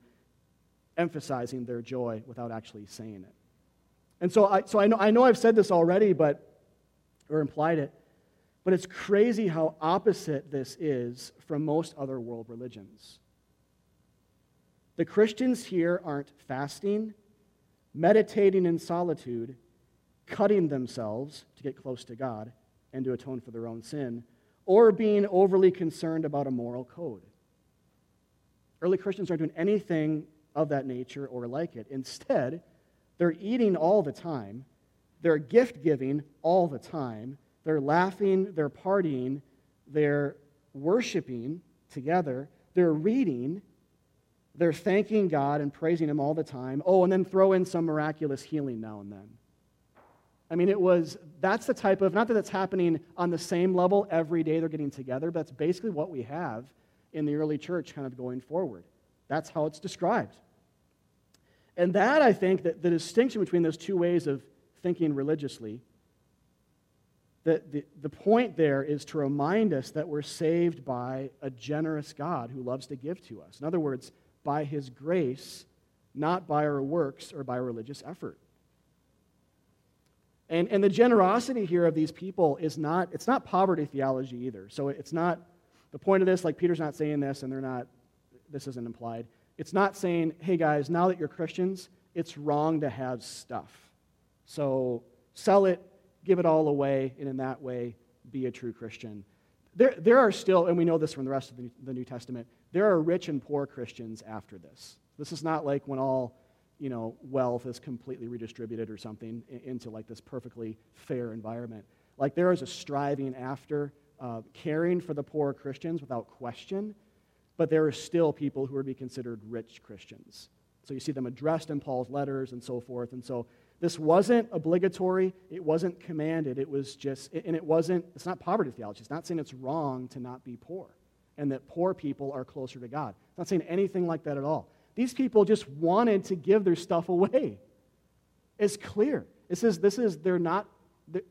emphasizing their joy without actually saying it. And so I, so I know, I know I've said this already, but, or implied it, but it's crazy how opposite this is from most other world religions. The Christians here aren't fasting, meditating in solitude, cutting themselves to get close to God and to atone for their own sin or being overly concerned about a moral code. Early Christians aren't doing anything of that nature or like it. Instead, they're eating all the time, they're gift giving all the time, they're laughing, they're partying, they're worshiping together, they're reading, they're thanking God and praising Him all the time. Oh, and then throw in some miraculous healing now and then. I mean, it was, that's the type of, not that it's happening on the same level every day they're getting together, but that's basically what we have in the early church kind of going forward. That's how it's described. And that, I think, that the distinction between those two ways of thinking religiously, that the, the point there is to remind us that we're saved by a generous God who loves to give to us. In other words, by his grace, not by our works or by religious effort. And, and the generosity here of these people is not, it's not poverty theology either. So it's not, the point of this, like Peter's not saying this and they're not, this isn't implied. It's not saying, hey guys, now that you're Christians, it's wrong to have stuff. So sell it, give it all away, and in that way, be a true Christian. There, there are still, and we know this from the rest of the, the New Testament, there are rich and poor Christians after this. This is not like when all you know, wealth is completely redistributed or something into like this perfectly fair environment. Like there is a striving after uh, caring for the poor Christians without question. but there are still people who would be considered rich Christians. So you see them addressed in Paul's letters and so forth. And so this wasn't obligatory, it wasn't commanded, it was just, and it wasn't, it's not poverty theology. It's not saying it's wrong to not be poor and that poor people are closer to God. It's not saying anything like that at all. These people just wanted to give their stuff away. It's clear. It says this is, they're not,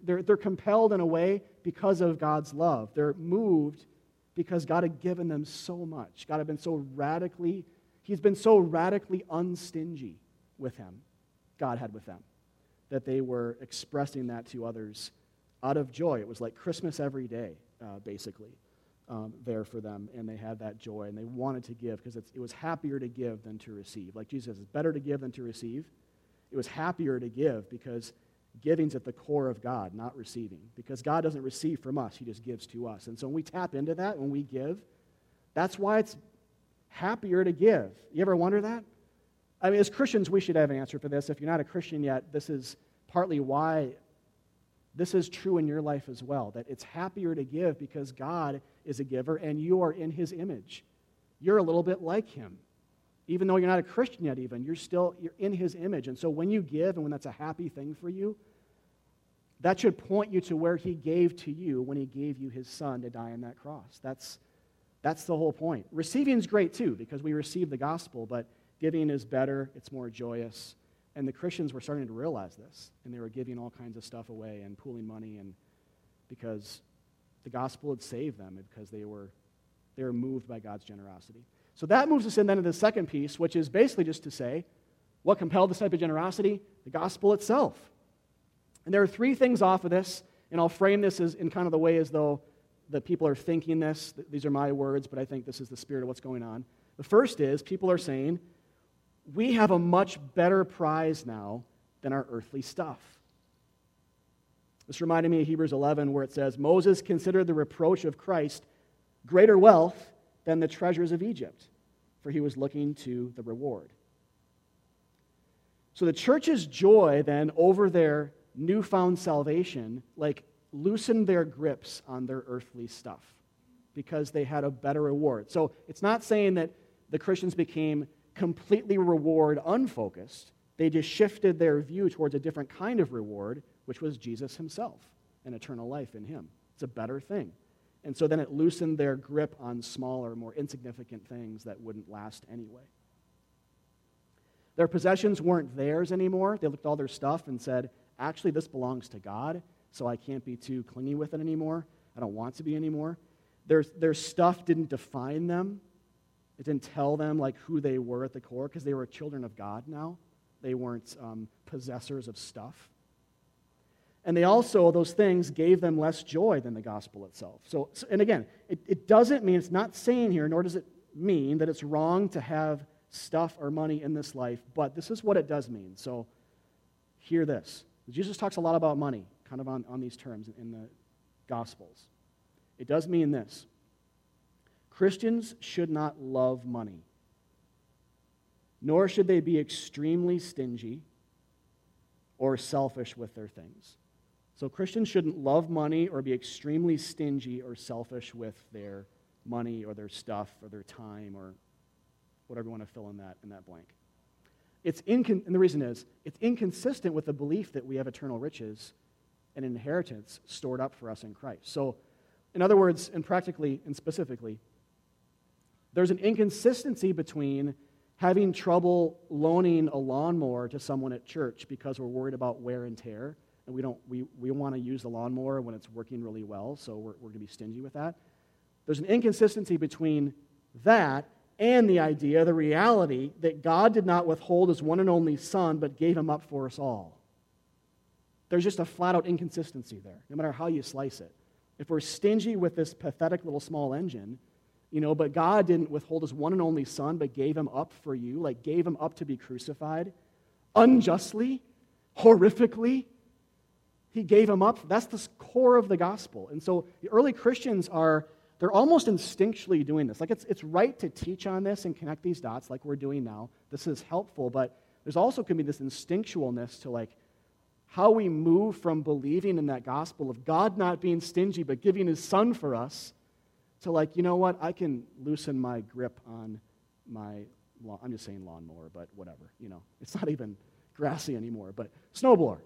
they're, they're compelled in a way because of God's love. They're moved because God had given them so much. God had been so radically, He's been so radically unstingy with Him, God had with them, that they were expressing that to others out of joy. It was like Christmas every day, uh, basically, um, there for them. And they had that joy and they wanted to give because it was happier to give than to receive. Like Jesus says, it's better to give than to receive. It was happier to give because Giving's at the core of God, not receiving. Because God doesn't receive from us, He just gives to us. And so when we tap into that, when we give, that's why it's happier to give. You ever wonder that? I mean, as Christians, we should have an answer for this. If you're not a Christian yet, this is partly why this is true in your life as well. That it's happier to give because God is a giver and you are in His image. You're a little bit like Him even though you're not a Christian yet, even, you're still you're in his image. And so when you give and when that's a happy thing for you, that should point you to where he gave to you when he gave you his son to die on that cross. That's, that's the whole point. Receiving is great too, because we receive the gospel, but giving is better, it's more joyous. And the Christians were starting to realize this, and they were giving all kinds of stuff away and pooling money and because the gospel had saved them because they were, they were moved by God's generosity. So that moves us in then to the second piece, which is basically just to say, what compelled this type of generosity? The gospel itself. And there are three things off of this, and I'll frame this as in kind of the way as though the people are thinking this. These are my words, but I think this is the spirit of what's going on. The first is people are saying, we have a much better prize now than our earthly stuff. This reminded me of Hebrews 11, where it says, Moses considered the reproach of Christ greater wealth than the treasures of Egypt, for he was looking to the reward. So the church's joy then over their newfound salvation, like loosened their grips on their earthly stuff because they had a better reward. So it's not saying that the Christians became completely reward unfocused. They just shifted their view towards a different kind of reward, which was Jesus himself and eternal life in him. It's a better thing. And so then it loosened their grip on smaller, more insignificant things that wouldn't last anyway. Their possessions weren't theirs anymore. They looked all their stuff and said, actually, this belongs to God, so I can't be too clingy with it anymore. I don't want to be anymore. Their, their stuff didn't define them. It didn't tell them like who they were at the core because they were children of God now. They weren't um, possessors of stuff. And they also, those things gave them less joy than the gospel itself. So, and again, it, it doesn't mean, it's not saying here, nor does it mean that it's wrong to have stuff or money in this life, but this is what it does mean. So, hear this. Jesus talks a lot about money, kind of on, on these terms in the Gospels. It does mean this Christians should not love money, nor should they be extremely stingy or selfish with their things. So Christians shouldn't love money or be extremely stingy or selfish with their money or their stuff or their time or whatever you want to fill in that, in that blank. It's incon- and the reason is, it's inconsistent with the belief that we have eternal riches and inheritance stored up for us in Christ. So, in other words, and practically and specifically, there's an inconsistency between having trouble loaning a lawnmower to someone at church because we're worried about wear and tear and we don't we, we want to use the lawnmower when it's working really well, so we're, we're going to be stingy with that. There's an inconsistency between that and the idea, the reality, that God did not withhold his one and only Son, but gave him up for us all. There's just a flat out inconsistency there, no matter how you slice it. If we're stingy with this pathetic little small engine, you know, but God didn't withhold his one and only Son, but gave him up for you, like gave him up to be crucified unjustly, horrifically, he gave him up. That's the core of the gospel. And so the early Christians are, they're almost instinctually doing this. Like it's, it's right to teach on this and connect these dots like we're doing now. This is helpful, but there's also can be this instinctualness to like how we move from believing in that gospel of God not being stingy but giving his son for us to like, you know what, I can loosen my grip on my, lawn, I'm just saying lawnmower, but whatever, you know. It's not even grassy anymore, but snowblower,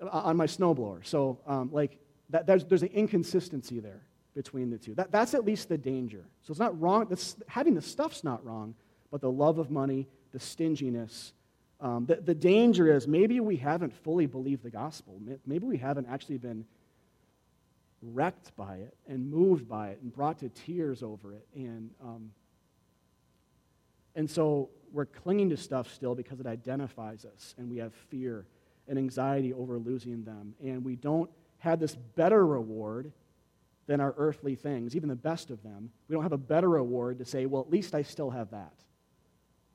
on my snowblower. So, um, like, that, there's, there's an inconsistency there between the two. That, that's at least the danger. So it's not wrong, this, having the stuff's not wrong, but the love of money, the stinginess, um, the, the danger is maybe we haven't fully believed the gospel. Maybe we haven't actually been wrecked by it and moved by it and brought to tears over it. And, um, and so we're clinging to stuff still because it identifies us, and we have fear and anxiety over losing them. And we don't have this better reward than our earthly things, even the best of them. We don't have a better reward to say, well, at least I still have that.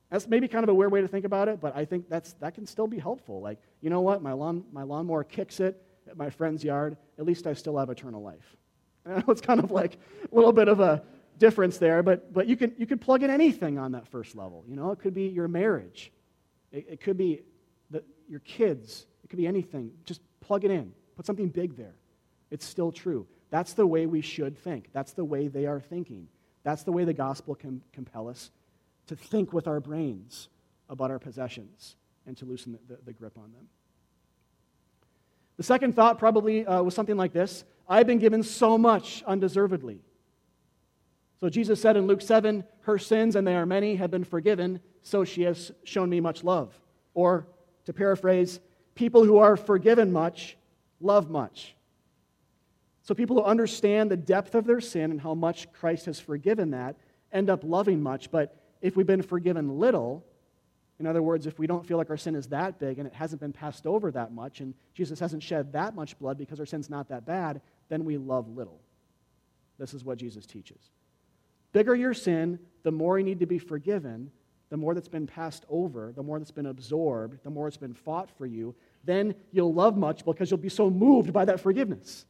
That's maybe kind of a weird way to think about it, but I think that's, that can still be helpful. Like, you know what? My, lawn, my lawnmower kicks it at my friend's yard. At least I still have eternal life. I know it's kind of like a little bit of a difference there, but, but you, can, you can plug in anything on that first level. You know, it could be your marriage, it, it could be your kids, it could be anything. Just plug it in, put something big there. It's still true. That's the way we should think. That's the way they are thinking. That's the way the gospel can compel us to think with our brains about our possessions and to loosen the, the, the grip on them. The second thought probably uh, was something like this I've been given so much undeservedly. So Jesus said in Luke 7, Her sins, and they are many, have been forgiven, so she has shown me much love. Or, to paraphrase, people who are forgiven much love much. So people who understand the depth of their sin and how much Christ has forgiven that end up loving much, but if we've been forgiven little, in other words, if we don't feel like our sin is that big and it hasn't been passed over that much, and Jesus hasn't shed that much blood because our sin's not that bad, then we love little. This is what Jesus teaches. Bigger your sin, the more you need to be forgiven, the more that's been passed over, the more that's been absorbed, the more it's been fought for you, then you'll love much because you'll be so moved by that forgiveness.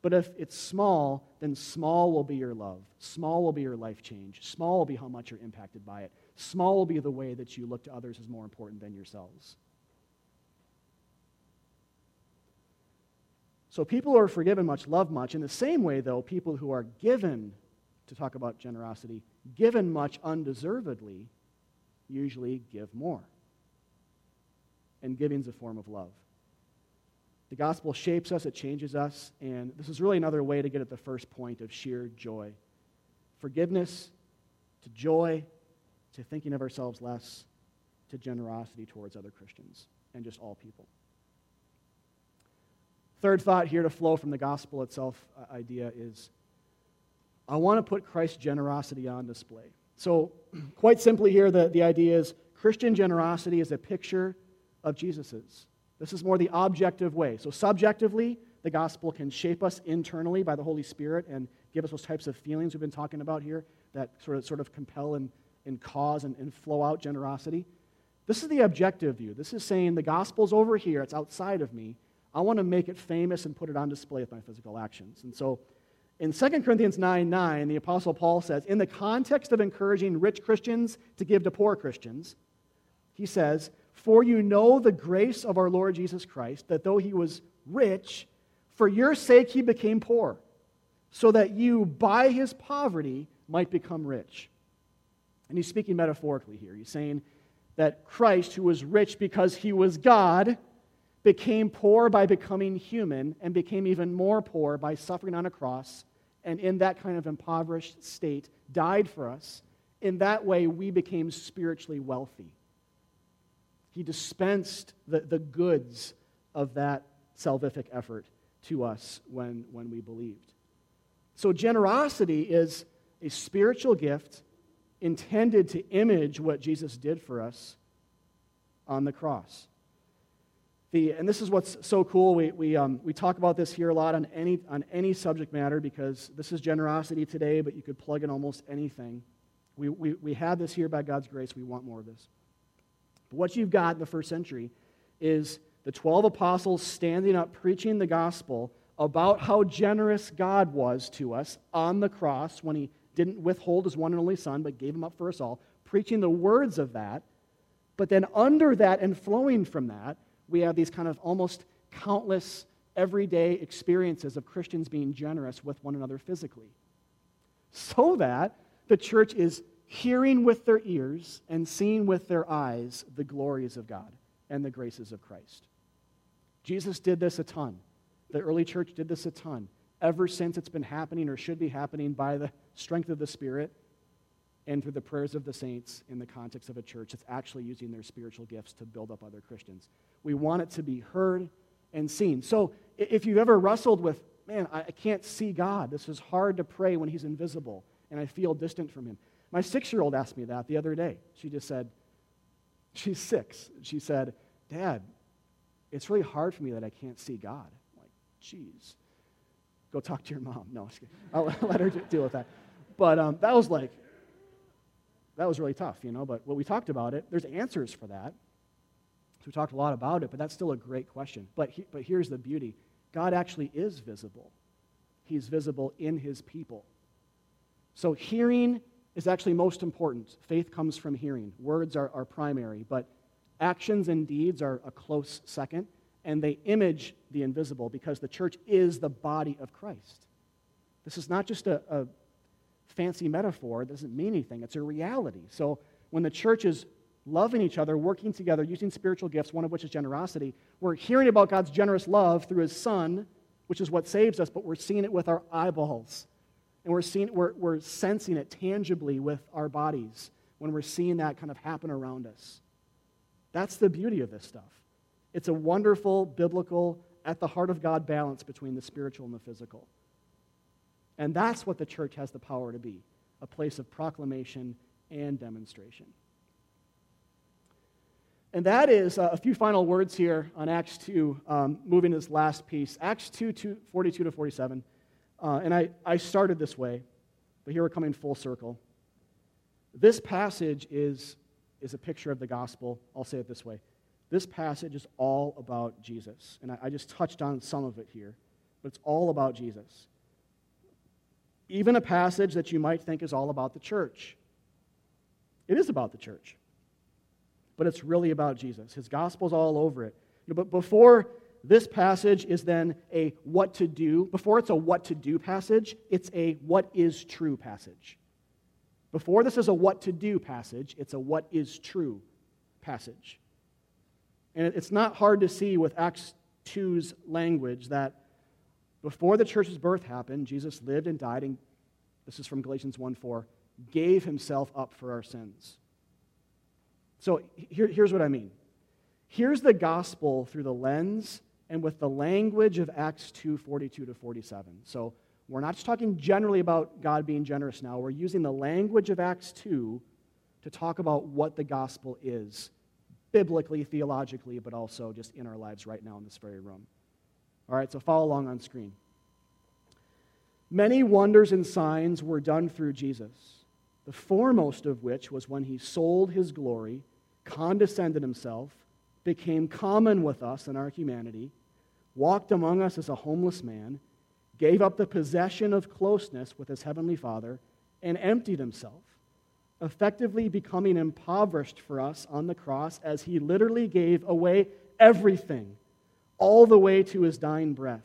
But if it's small, then small will be your love. Small will be your life change. Small will be how much you're impacted by it. Small will be the way that you look to others as more important than yourselves. So people who are forgiven much love much. In the same way, though, people who are given, to talk about generosity, given much undeservedly, usually give more. And giving is a form of love. The gospel shapes us, it changes us, and this is really another way to get at the first point of sheer joy. Forgiveness to joy, to thinking of ourselves less, to generosity towards other Christians and just all people. Third thought here to flow from the gospel itself uh, idea is I want to put Christ's generosity on display. So, quite simply, here, the, the idea is Christian generosity is a picture of Jesus's. This is more the objective way. So, subjectively, the gospel can shape us internally by the Holy Spirit and give us those types of feelings we've been talking about here that sort of, sort of compel and, and cause and, and flow out generosity. This is the objective view. This is saying the gospel's over here, it's outside of me. I want to make it famous and put it on display with my physical actions. And so in 2 Corinthians 9 9, the Apostle Paul says, in the context of encouraging rich Christians to give to poor Christians, he says, for you know the grace of our Lord Jesus Christ, that though he was rich, for your sake he became poor, so that you, by his poverty, might become rich. And he's speaking metaphorically here. He's saying that Christ, who was rich because he was God, became poor by becoming human and became even more poor by suffering on a cross and in that kind of impoverished state died for us. In that way, we became spiritually wealthy. He dispensed the, the goods of that salvific effort to us when, when we believed. So, generosity is a spiritual gift intended to image what Jesus did for us on the cross. The, and this is what's so cool. We, we, um, we talk about this here a lot on any, on any subject matter because this is generosity today, but you could plug in almost anything. We, we, we have this here by God's grace. We want more of this. But what you've got in the first century is the 12 apostles standing up preaching the gospel about how generous God was to us on the cross when he didn't withhold his one and only son, but gave him up for us all, preaching the words of that. But then, under that and flowing from that, we have these kind of almost countless everyday experiences of Christians being generous with one another physically. so that the church is hearing with their ears and seeing with their eyes the glories of God and the graces of Christ. Jesus did this a ton. The early church did this a ton. Ever since it's been happening or should be happening by the strength of the Spirit and through the prayers of the saints in the context of a church that's actually using their spiritual gifts to build up other Christians. We want it to be heard and seen. So if you've ever wrestled with, man, I can't see God, this is hard to pray when He's invisible and I feel distant from Him. My six year old asked me that the other day. She just said, she's six. She said, Dad, it's really hard for me that I can't see God. I'm like, geez. Go talk to your mom. No, I'll let her deal with that. But um, that was like, that was really tough, you know. But what we talked about it, there's answers for that. So we talked a lot about it, but that's still a great question. But, he, but here's the beauty God actually is visible, He's visible in His people. So hearing is actually most important. Faith comes from hearing, words are, are primary, but actions and deeds are a close second, and they image the invisible because the church is the body of Christ. This is not just a, a fancy metaphor, it doesn't mean anything, it's a reality. So when the church is loving each other, working together, using spiritual gifts, one of which is generosity, we're hearing about God's generous love through His Son, which is what saves us, but we're seeing it with our eyeballs. And we're, seeing, we're, we're sensing it tangibly with our bodies when we're seeing that kind of happen around us. That's the beauty of this stuff. It's a wonderful, biblical, at the heart of God balance between the spiritual and the physical. And that's what the church has the power to be a place of proclamation and demonstration. And that is uh, a few final words here on Acts 2, um, moving to this last piece. Acts 2, 2 42 to 47. Uh, and I, I started this way, but here we're coming full circle. This passage is, is a picture of the gospel. I'll say it this way. This passage is all about Jesus. And I, I just touched on some of it here, but it's all about Jesus. Even a passage that you might think is all about the church. It is about the church, but it's really about Jesus. His gospel's all over it. But before this passage is then a what to do. Before it's a what to do passage, it's a what is true passage. Before this is a what to do passage, it's a what is true passage. And it's not hard to see with Acts 2's language that before the church's birth happened, Jesus lived and died, and this is from Galatians 1 4, gave himself up for our sins. So here, here's what I mean. Here's the gospel through the lens and with the language of Acts 2 42 to 47. So we're not just talking generally about God being generous now. We're using the language of Acts 2 to talk about what the gospel is, biblically, theologically, but also just in our lives right now in this very room. All right, so follow along on screen. Many wonders and signs were done through Jesus, the foremost of which was when he sold his glory, condescended himself, became common with us in our humanity walked among us as a homeless man, gave up the possession of closeness with his heavenly Father, and emptied himself, effectively becoming impoverished for us on the cross as he literally gave away everything, all the way to his dying breath,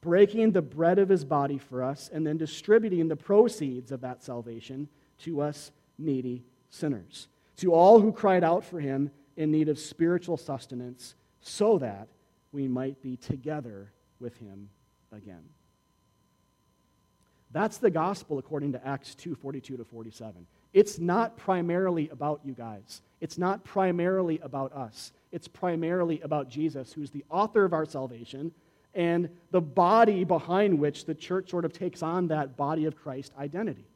breaking the bread of his body for us, and then distributing the proceeds of that salvation to us needy sinners, to all who cried out for him in need of spiritual sustenance, so that we might be together with him again. That's the gospel according to Acts 2 42 to 47. It's not primarily about you guys. It's not primarily about us. It's primarily about Jesus, who's the author of our salvation and the body behind which the church sort of takes on that body of Christ identity.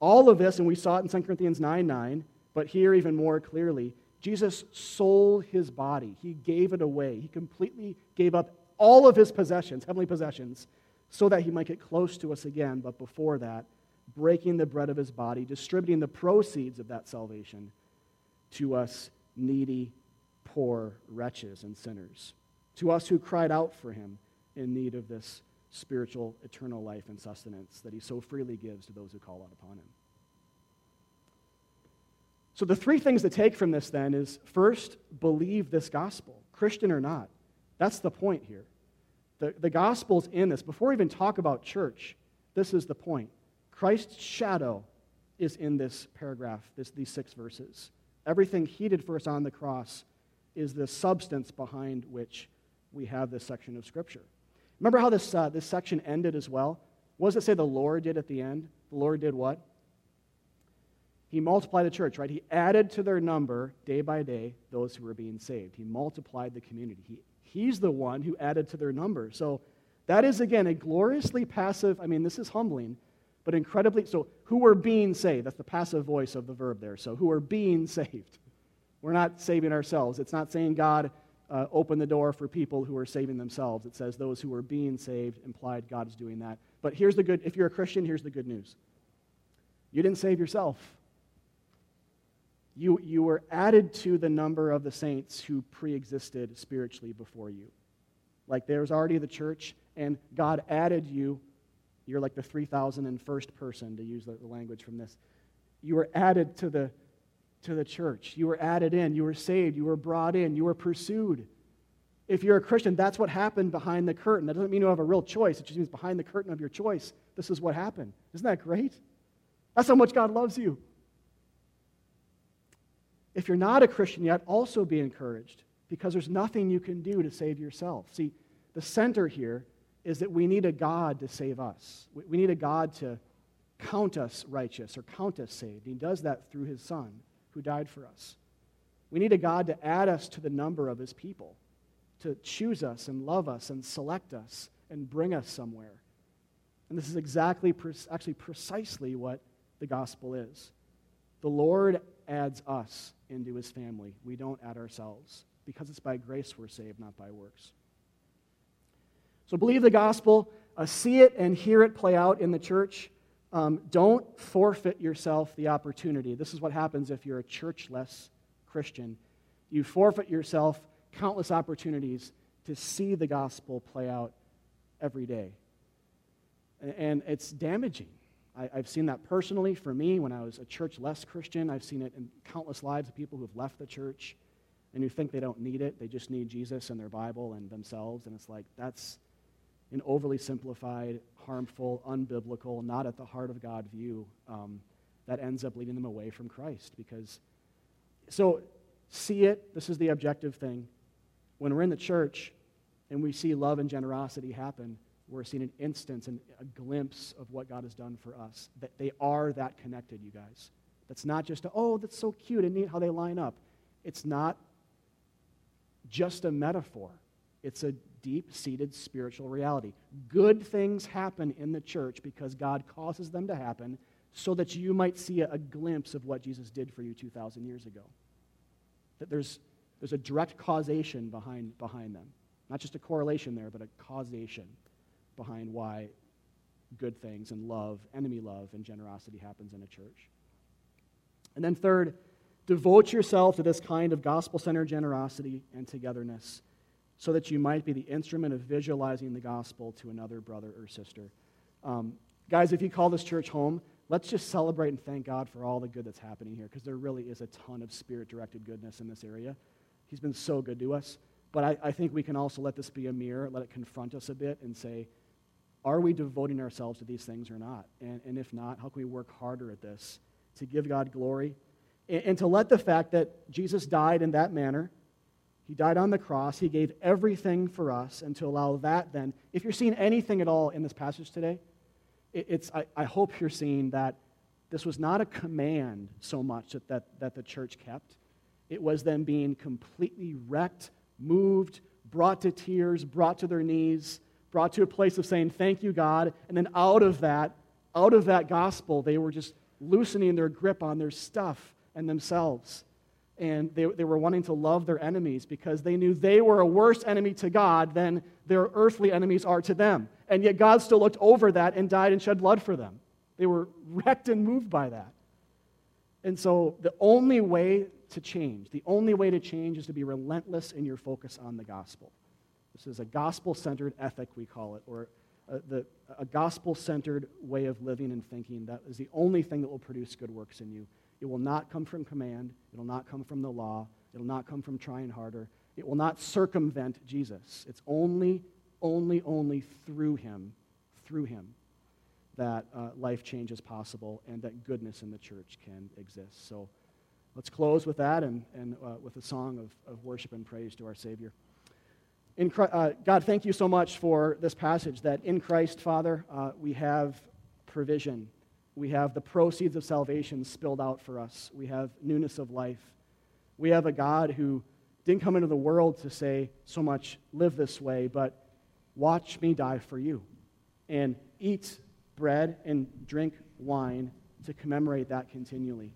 All of this, and we saw it in 2 Corinthians 9 9, but here even more clearly, Jesus sold his body. He gave it away. He completely gave up all of his possessions, heavenly possessions, so that he might get close to us again. But before that, breaking the bread of his body, distributing the proceeds of that salvation to us needy, poor wretches and sinners, to us who cried out for him in need of this spiritual, eternal life and sustenance that he so freely gives to those who call out upon him. So, the three things to take from this then is first, believe this gospel, Christian or not. That's the point here. The, the gospel's in this. Before we even talk about church, this is the point. Christ's shadow is in this paragraph, this, these six verses. Everything he did for us on the cross is the substance behind which we have this section of Scripture. Remember how this, uh, this section ended as well? What does it say the Lord did at the end? The Lord did what? He multiplied the church, right? He added to their number day by day those who were being saved. He multiplied the community. He, he's the one who added to their number. So that is, again, a gloriously passive, I mean, this is humbling, but incredibly, so who are being saved? That's the passive voice of the verb there. So who are being saved? We're not saving ourselves. It's not saying God uh, opened the door for people who are saving themselves. It says those who are being saved, implied God is doing that. But here's the good if you're a Christian, here's the good news. You didn't save yourself. You, you were added to the number of the saints who pre existed spiritually before you. Like there was already the church, and God added you. You're like the 3,001st person, to use the, language from this. You were added to the, to the church. You were added in. You were saved. You were brought in. You were pursued. If you're a Christian, that's what happened behind the curtain. That doesn't mean you have a real choice. It just means behind the curtain of your choice, this is what happened. Isn't that great? That's how much God loves you. If you're not a Christian yet, also be encouraged because there's nothing you can do to save yourself. See, the center here is that we need a God to save us. We need a God to count us righteous or count us saved. He does that through his Son who died for us. We need a God to add us to the number of his people, to choose us and love us and select us and bring us somewhere. And this is exactly, actually, precisely what the gospel is. The Lord adds us into his family. We don't add ourselves because it's by grace we're saved, not by works. So believe the gospel, uh, see it and hear it play out in the church. Um, don't forfeit yourself the opportunity. This is what happens if you're a churchless Christian. You forfeit yourself countless opportunities to see the gospel play out every day. And it's damaging. I, have seen that personally for me when I was a church less Christian. I've seen it in countless lives of people who've left the church and who think they don't need it. They just need Jesus and their Bible and themselves. And it's like, that's an overly simplified, harmful, unbiblical, not at the heart of God view um, that ends up leading them away from Christ. Because, so see it. This is the objective thing. When we're in the church and we see love and generosity happen, we're seeing an instance and a glimpse of what God has done for us. That they are that connected, you guys. That's not just, a, oh, that's so cute and neat how they line up. It's not just a metaphor, it's a deep seated spiritual reality. Good things happen in the church because God causes them to happen so that you might see a, glimpse of what Jesus did for you 2,000 years ago. That there's, there's a direct causation behind, behind them. Not just a correlation there, but a causation behind why good things and love, enemy love, and generosity happens in a church. And then, third, devote yourself to this kind of gospel centered generosity and togetherness so that you might be the instrument of visualizing the gospel to another brother or sister. Um, guys, if you call this church home, let's just celebrate and thank God for all the good that's happening here because there really is a ton of spirit directed goodness in this area. He's been so good to us. But I, I think we can also let this be a mirror, let it confront us a bit, and say, are we devoting ourselves to these things or not? And, and if not, how can we work harder at this to give God glory and, and to let the fact that Jesus died in that manner? He died on the cross. He gave everything for us, and to allow that then, if you're seeing anything at all in this passage today, it, it's, I, I hope you're seeing that this was not a command so much that, that, that the church kept. It was them being completely wrecked, moved, brought to tears, brought to their knees, brought to a place of saying, Thank you, God. And then out of that, out of that gospel, they were just loosening their grip on their stuff and themselves. And they, they were wanting to love their enemies because they knew they were a worse enemy to God than their earthly enemies are to them. And yet God still looked over that and died and shed blood for them. They were wrecked and moved by that. And so the only way to change, the only way to change is to be relentless in your focus on the gospel. This is a gospel centered ethic, we call it, or a, the, a gospel centered way of living and thinking. That is the only thing that will produce good works in you. It will not come from command, it will not come from the law, it will not come from trying harder, it will not circumvent Jesus. It's only, only, only through Him, through Him, that uh, life change is possible and that goodness in the church can exist. So let's close with that and, and uh, with a song of, of worship and praise to our Savior. In, uh, God, thank you so much for this passage that in Christ, Father, uh, we have provision. We have the proceeds of salvation spilled out for us. We have newness of life. We have a God who didn't come into the world to say so much, live this way, but watch me die for you. And eat bread and drink wine to commemorate that continually.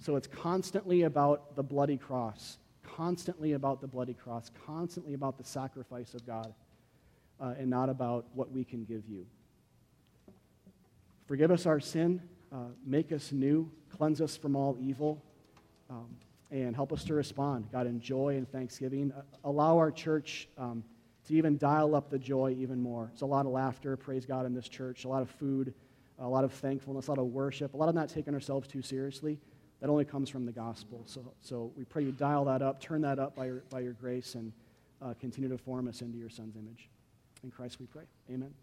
So it's constantly about the bloody cross, constantly about the bloody cross, constantly about the sacrifice of God, uh, and not about what we can give you. Forgive us our sin, uh, make us new, cleanse us from all evil, um, and help us to respond, God, in joy and thanksgiving. Uh, allow our church. Um, to even dial up the joy even more. It's a lot of laughter, praise God, in this church, a lot of food, a lot of thankfulness, a lot of worship, a lot of not taking ourselves too seriously. That only comes from the gospel. So, so we pray you dial that up, turn that up by your, by your grace, and uh, continue to form us into your son's image. In Christ we pray. Amen.